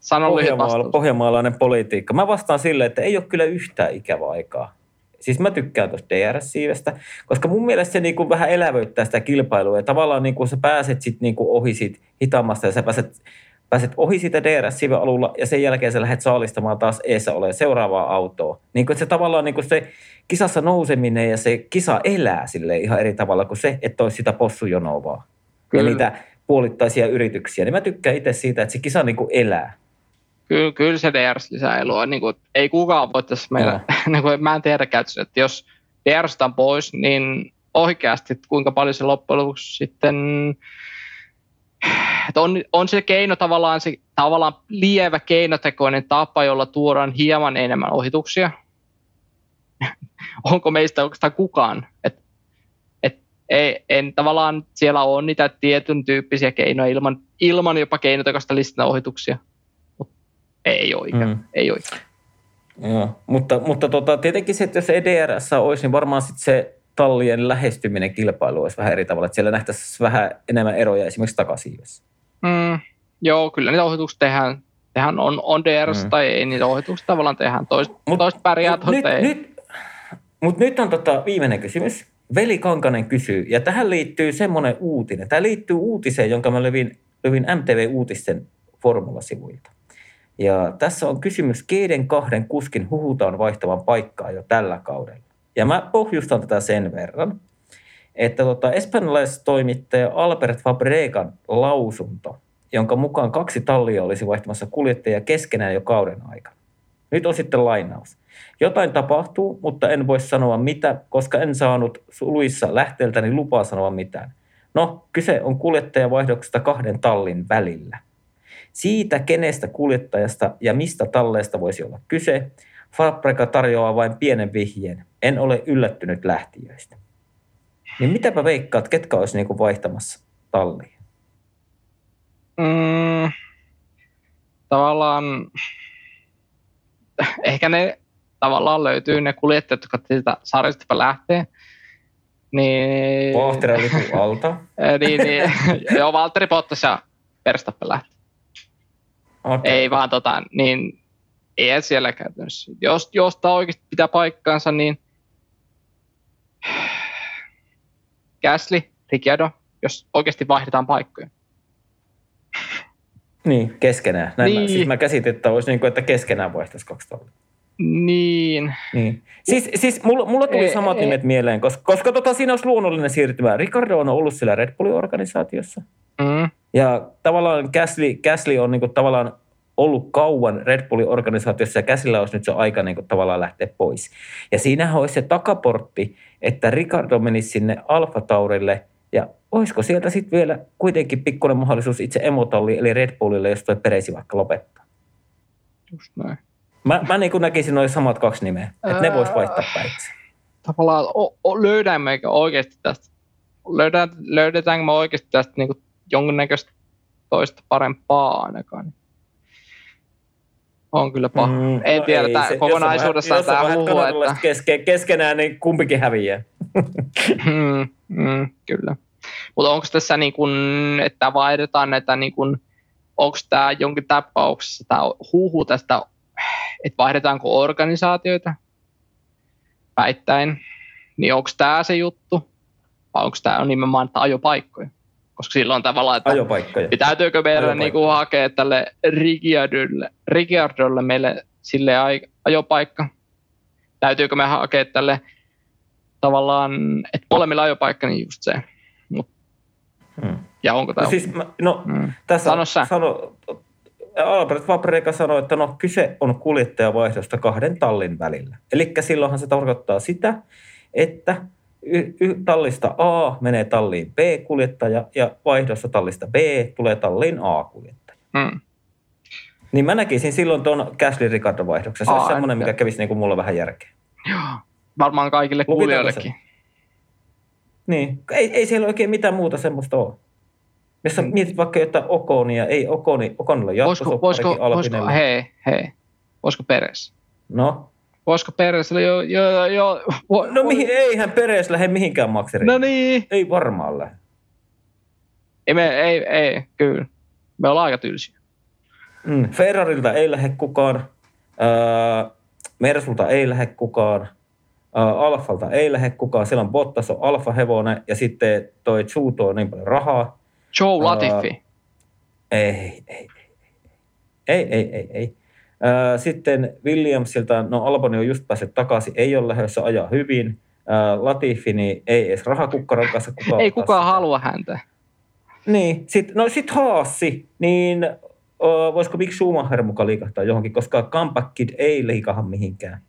Speaker 1: Sano pohjamaala, pohjamaalainen politiikka. Mä vastaan silleen, että ei ole kyllä yhtään ikävä aikaa. Siis mä tykkään tuosta DRS-siivestä, koska mun mielestä se niinku vähän elävöittää sitä kilpailua. Ja tavallaan niinku sä pääset sitten niinku ohi siitä hitaammasta ja sä pääset pääset ohi siitä DRS-siven alulla ja sen jälkeen sä lähdet saalistamaan taas eessä ole seuraavaa autoa. Niin kuin, että se tavallaan niin kuin se kisassa nouseminen ja se kisa elää sille ihan eri tavalla kuin se, että olisi sitä possujonovaa. Kyllä. Ja niitä puolittaisia yrityksiä. Niin mä tykkään itse siitä, että se kisa niin kuin elää.
Speaker 2: Kyllä, kyllä se DRS lisää eloa. Niin kuin, ei kukaan voi tässä meillä, niin kuin, mä en tiedä käytössä, että jos DRS on pois, niin oikeasti kuinka paljon se loppujen lopuksi sitten että on, on se keino tavallaan, se, tavallaan lievä keinotekoinen tapa, jolla tuodaan hieman enemmän ohituksia. Onko meistä oikeastaan kukaan? Et, et, ei, en tavallaan siellä on niitä tietyn tyyppisiä keinoja ilman, ilman jopa keinotekoista lisätä ohituksia. Mut ei oikein. Mm. Ei oikein.
Speaker 1: Joo, mutta, mutta tota, tietenkin se, että jos EDRS olisi, niin varmaan sit se tallien lähestyminen kilpailu olisi vähän eri tavalla, että siellä nähtäisiin vähän enemmän eroja esimerkiksi takasiivessä.
Speaker 2: Mm, joo, kyllä niitä ohituksia tehdään, tehdään on, on DRS mm. tai ei, niitä ohituksia tavallaan tehdään. Toiset, mut, toiset pärjää, toiset nyt, ei. Nyt,
Speaker 1: mutta nyt on tota viimeinen kysymys. Veli Kankanen kysyy, ja tähän liittyy semmoinen uutinen. Tämä liittyy uutiseen, jonka mä levin, levin MTV-uutisten formulasivuilta. Ja tässä on kysymys, keiden kahden kuskin huhutaan vaihtavan paikkaa jo tällä kaudella. Ja mä pohjustan tätä sen verran, että tota, espanjalaistoimittaja Albert Fabregan lausunto, jonka mukaan kaksi tallia olisi vaihtamassa kuljettajia keskenään jo kauden aikana. Nyt on sitten lainaus. Jotain tapahtuu, mutta en voi sanoa mitä, koska en saanut suluissa lähteeltäni lupaa sanoa mitään. No, kyse on kuljettajavaihdoksesta kahden tallin välillä. Siitä, kenestä kuljettajasta ja mistä talleesta voisi olla kyse, Fabrega tarjoaa vain pienen vihjeen. En ole yllättynyt lähtiöistä. Niin mitäpä veikkaat, ketkä olisi niinku vaihtamassa talliin?
Speaker 2: Mm, tavallaan ehkä ne tavallaan löytyy ne kuljettajat, jotka siitä sarjasta lähtee. Niin,
Speaker 1: Vahtera alta.
Speaker 2: niin, niin, joo, Valtteri Bottas ja Verstappen lähtee. Okay. Ei vaan tota, niin ei siellä käytännössä. Jos, jos tämä oikeasti pitää paikkaansa, niin Gasly, Ricciardo, jos oikeasti vaihdetaan paikkoja.
Speaker 1: Niin, keskenään. Näin niin. Mä, siis mä käsitin, että olisi niin kuin, että keskenään vaihtaisi kaksi tallia.
Speaker 2: Niin.
Speaker 1: niin. Siis, siis mulla, mulla tuli ei, samat ei. nimet mieleen, koska, koska tota, siinä olisi luonnollinen siirtymä. Ricardo on ollut siellä Red Bullin organisaatiossa. Mm. Ja tavallaan Gasly, Gasly on niin kuin, tavallaan ollut kauan Red Bullin organisaatiossa ja käsillä olisi nyt se aika niin kuin, tavallaan lähteä pois. Ja siinähän olisi se takaportti, että Ricardo menisi sinne Alfa Taurille ja olisiko sieltä sitten vielä kuitenkin pikkuinen mahdollisuus itse emotalli eli Red Bullille, jos tuo Peresi vaikka lopettaa.
Speaker 2: Just näin.
Speaker 1: Mä, mä niin näkisin noin samat kaksi nimeä, että ne vois vaihtaa päiväksi.
Speaker 2: Tavallaan o, o, löydämme oikeasti tästä, löydät, löydetäänkö me oikeasti tästä niin jonkinnäköistä toista parempaa ainakaan? On kyllä paha. Mm, en no tiedä, ei, se, kokonaisuudessaan tämä huhu,
Speaker 1: että... Keske, keskenään, niin kumpikin häviää.
Speaker 2: mm, mm, kyllä. Mutta onko tässä niin kun, että vaihdetaan näitä, niin kun, onko tämä jonkin tapauksessa tämä huhu tästä, että vaihdetaanko organisaatioita päittäin, niin onko tämä se juttu, vai onko tämä nimenomaan ajopaikkoja? Koska silloin tavallaan, että
Speaker 1: Ajopaikkoja.
Speaker 2: täytyykö meidän niin kuin hakea tälle Ricciardolle, Ricciardolle meille sille ajopaikka, täytyykö me hakea tälle tavallaan, että molemmilla ajopaikka, niin just se. Mut, hmm. Ja onko tämä?
Speaker 1: No, siis, mä, no hmm. tässä sano, sano Albert Fabrega sanoi, että no kyse on kuljettajavaihdosta kahden tallin välillä. Eli silloinhan se tarkoittaa sitä, että y- y- tallista A menee talliin B-kuljettaja ja vaihdossa tallista B tulee talliin A-kuljettaja.
Speaker 2: Mm.
Speaker 1: Niin mä näkisin silloin tuon Gasly Ricardo vaihdoksen. Se olisi semmoinen, mikä kävisi niin kuin mulla vähän järkeä.
Speaker 2: Joo. Varmaan kaikille kuulijoillekin.
Speaker 1: Niin, ei, ei siellä oikein mitään muuta semmoista ole. Jos sä
Speaker 2: Mm.
Speaker 1: mietit vaikka jotain Okonia, ei Okoni, Okonilla on
Speaker 2: Voisiko, voisiko,
Speaker 1: jatkosopparikin
Speaker 2: voisiko, hei, hei, voisiko Peres?
Speaker 1: No,
Speaker 2: Voisiko Peres jo, jo, jo, vo,
Speaker 1: no mihin, eihän Peres lähde mihinkään makseriin.
Speaker 2: No niin.
Speaker 1: Ei varmaan lähde.
Speaker 2: Ei, me, ei, ei, kyllä. Me ollaan aika tylsiä.
Speaker 1: Mm. Ferrarilta ei lähde kukaan, öö, Mersulta ei lähde kukaan, öö, Alfalta ei lähde kukaan. Siellä on Bottas, on Alfa-hevonen ja sitten toi Zuto on niin paljon rahaa.
Speaker 2: Joe
Speaker 1: Aa,
Speaker 2: Latifi.
Speaker 1: Ei, ei, ei. Ei, ei, ei, ei. Sitten Williamsilta, no Alboni on just päässyt takaisin, ei ole lähdössä ajaa hyvin. Latifi, niin ei edes rahakukkaron kanssa kukaan.
Speaker 2: ei kukaan
Speaker 1: sitä.
Speaker 2: halua häntä.
Speaker 1: Niin, sit, no sit Haassi, niin voisiko Mick Schumacher mukaan liikahtaa johonkin, koska Comeback Kid ei liikaha mihinkään.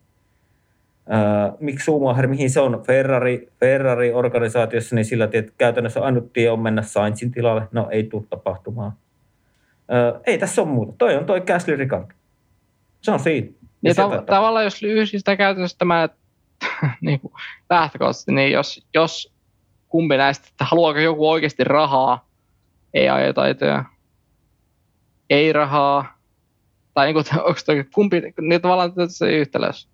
Speaker 1: Mick Schumacher, mihin se on Ferrari, Ferrari-organisaatiossa, niin sillä että käytännössä ainut tie on mennä Sainzin tilalle. No ei tule tapahtumaan. Ei tässä ole muuta. Toi on toi Gasly Ricard. Se on siinä. Ja
Speaker 2: Niin
Speaker 1: sieltä-
Speaker 2: tav- tavallaan jos sitä käytännössä tämä niin kuin lähtökohtaisesti, niin jos, jos kumpi näistä, että haluaako joku oikeasti rahaa, ei ajotaitoja, ei rahaa, tai niin kuin, onko toi kumpi, niin tavallaan se yhtälös.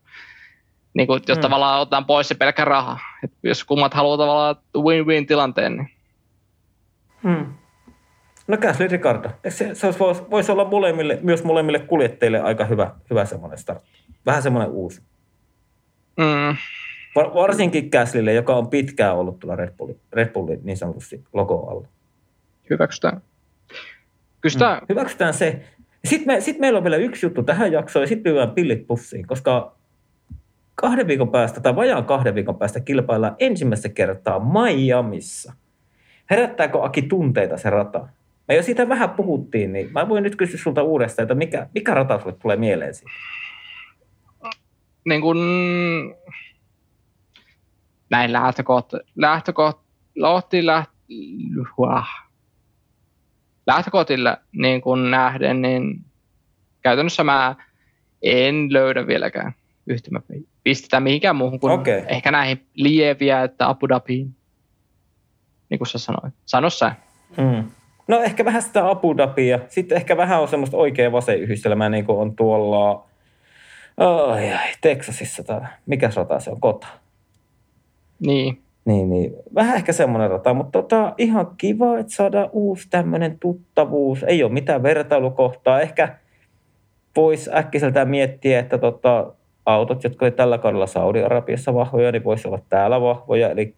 Speaker 2: Niin kuin, jos
Speaker 1: Mm.
Speaker 2: mm. tavallaan otetaan pois se pelkkä raha. Et jos kummat haluaa tavallaan win-win tilanteen, niin
Speaker 1: Hmm. No Gasly Ricardo. Se, se voisi, voisi olla molemmille, myös molemmille kuljettajille aika hyvä, hyvä semmoinen start. Vähän semmoinen uusi.
Speaker 2: mm,
Speaker 1: Va- varsinkin Gaslylle, joka on pitkään ollut tuolla Red Bullin, Red Bullin niin sanotusti logo alla.
Speaker 2: hyväksytään. Kyllä sitä,
Speaker 1: Mm. Hyväksytään se. Sitten, me, sitten meillä on vielä yksi juttu tähän jaksoon ja sitten lyödään pillit pussiin, koska kahden viikon päästä tai vajaan kahden viikon päästä kilpaillaan ensimmäistä kertaa Miamissa. Herättääkö Aki tunteita se rata? Me jo siitä vähän puhuttiin, niin mä voin nyt kysyä sulta uudestaan, että mikä, mikä rata sulle tulee mieleen siitä?
Speaker 2: niin kuin, näin lähtökohta, lähtökohta, lohti läht, lähtökohtille niin kuin nähden, niin käytännössä mä en löydä vieläkään yhtymäpistettä mihinkään muuhun kuin okay. ehkä näihin lieviä, että Abu Dhabiin. Niin kuin sä sanoit. Sano sä.
Speaker 1: Mm. No ehkä vähän sitä Abu Dhabia. Sitten ehkä vähän on semmoista oikea vasen yhdistelmää, niin kuin on tuolla ai, ai, Texasissa. Tai mikä rata se on? Kota.
Speaker 2: Niin.
Speaker 1: Niin, niin. Vähän ehkä semmoinen rata, mutta tota, ihan kiva, että saadaan uusi tämmöinen tuttavuus. Ei ole mitään vertailukohtaa. Ehkä voisi äkkiseltään miettiä, että tota, autot, jotka oli tällä kaudella Saudi-Arabiassa vahvoja, niin voisi olla täällä vahvoja. Eli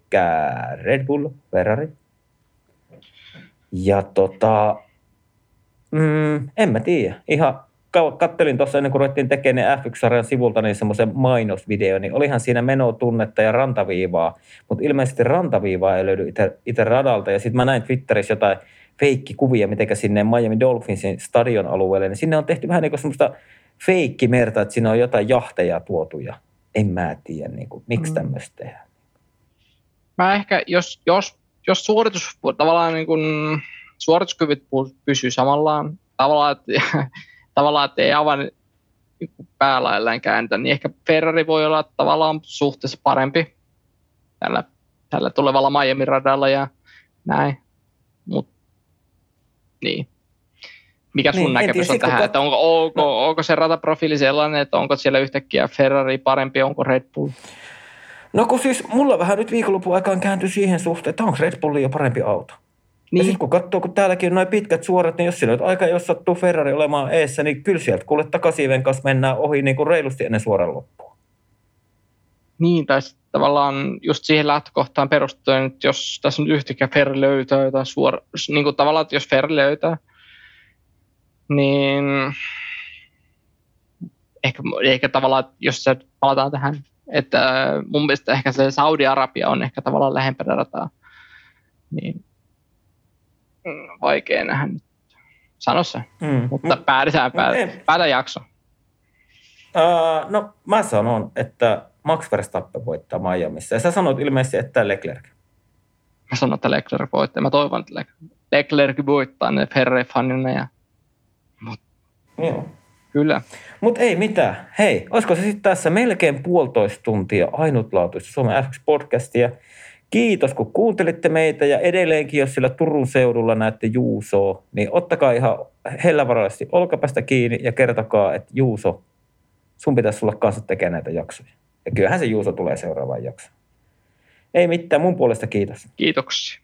Speaker 1: Red Bull, Ferrari. Ja tota, mm, en mä tiedä. Ihan ka- kattelin tuossa ennen kuin ruvettiin tekemään ne F1-sarjan sivulta niin semmoisen mainosvideo, niin olihan siinä menotunnetta ja rantaviivaa, mutta ilmeisesti rantaviivaa ei löydy itse, radalta. Ja sitten mä näin Twitterissä jotain feikkikuvia, miten sinne Miami Dolphinsin stadion alueelle, niin sinne on tehty vähän niin kuin semmoista feikkimerta, että siinä on jotain jahteja tuotu ja en mä tiedä, niin kuin, miksi
Speaker 2: Mm.
Speaker 1: tämmöistä tehdään.
Speaker 2: mä ehkä, jos, jos, jos suoritus, tavallaan niin kuin, suorituskyvyt pysyy samallaan, tavallaan, että, tavallaan, että ei aivan niin päälailleen kääntä, niin ehkä Ferrari voi olla tavallaan suhteessa parempi tällä, tällä tulevalla Miami radalla ja näin. Mut, niin. Mikä sun
Speaker 1: Niin,
Speaker 2: näkemys on tähän, että onko, onko, no. onko se rataprofiili sellainen, että onko siellä yhtäkkiä Ferrari parempi, onko Red Bull?
Speaker 1: No kun siis mulla vähän nyt viikonlopun aikaan kääntyi siihen suhteen, että onko Red Bulli jo parempi auto. Niin. Ja sitten kun katsoo, kun täälläkin on noin pitkät suorat, niin jos siinä nyt aika, jos sattuu Ferrari olemaan eessä, niin kyllä sieltä kuule takasiven kanssa mennään ohi niin kuin reilusti ennen suoran loppua.
Speaker 2: Niin, tai tavallaan just siihen lähtökohtaan perustuen, että jos tässä nyt yhtäkkiä Ferrari löytää jotain suora, niin kuin tavallaan, että jos Ferrari löytää, niin ehkä, ehkä tavallaan, jos se palataan tähän, että mun mielestä ehkä se Saudi-Arabia on ehkä tavallaan lähempänä rataa, niin mm, vaikea nähdä nyt. Sano se,
Speaker 1: Mm.
Speaker 2: mutta päätetään,
Speaker 1: Mut
Speaker 2: päätä,
Speaker 1: en-
Speaker 2: päätä jakso.
Speaker 1: Uh, no mä sanon, että Max Verstappen voittaa Miamiissa. Ja sä sanoit ilmeisesti, että Leclerc.
Speaker 2: Mä sanon, että Leclerc voittaa. Mä toivon, että Leclerc voittaa ne Ferrari-fanina. Ja... Mut...
Speaker 1: Joo.
Speaker 2: Kyllä.
Speaker 1: Mutta ei mitään. Hei, olisiko se sitten tässä melkein puolitoista tuntia ainutlaatuista Suomen f podcastia. Kiitos, kun kuuntelitte meitä ja edelleenkin, jos sillä Turun seudulla näette Juusoa, niin ottakaa ihan hellävaraisesti olkapäästä kiinni ja kertokaa, että Juuso, sun pitäisi olla kanssa tekemään näitä jaksoja. Ja kyllähän se Juuso tulee seuraavaan jaksoon. Ei mitään, mun puolesta kiitos.
Speaker 2: Kiitoksia.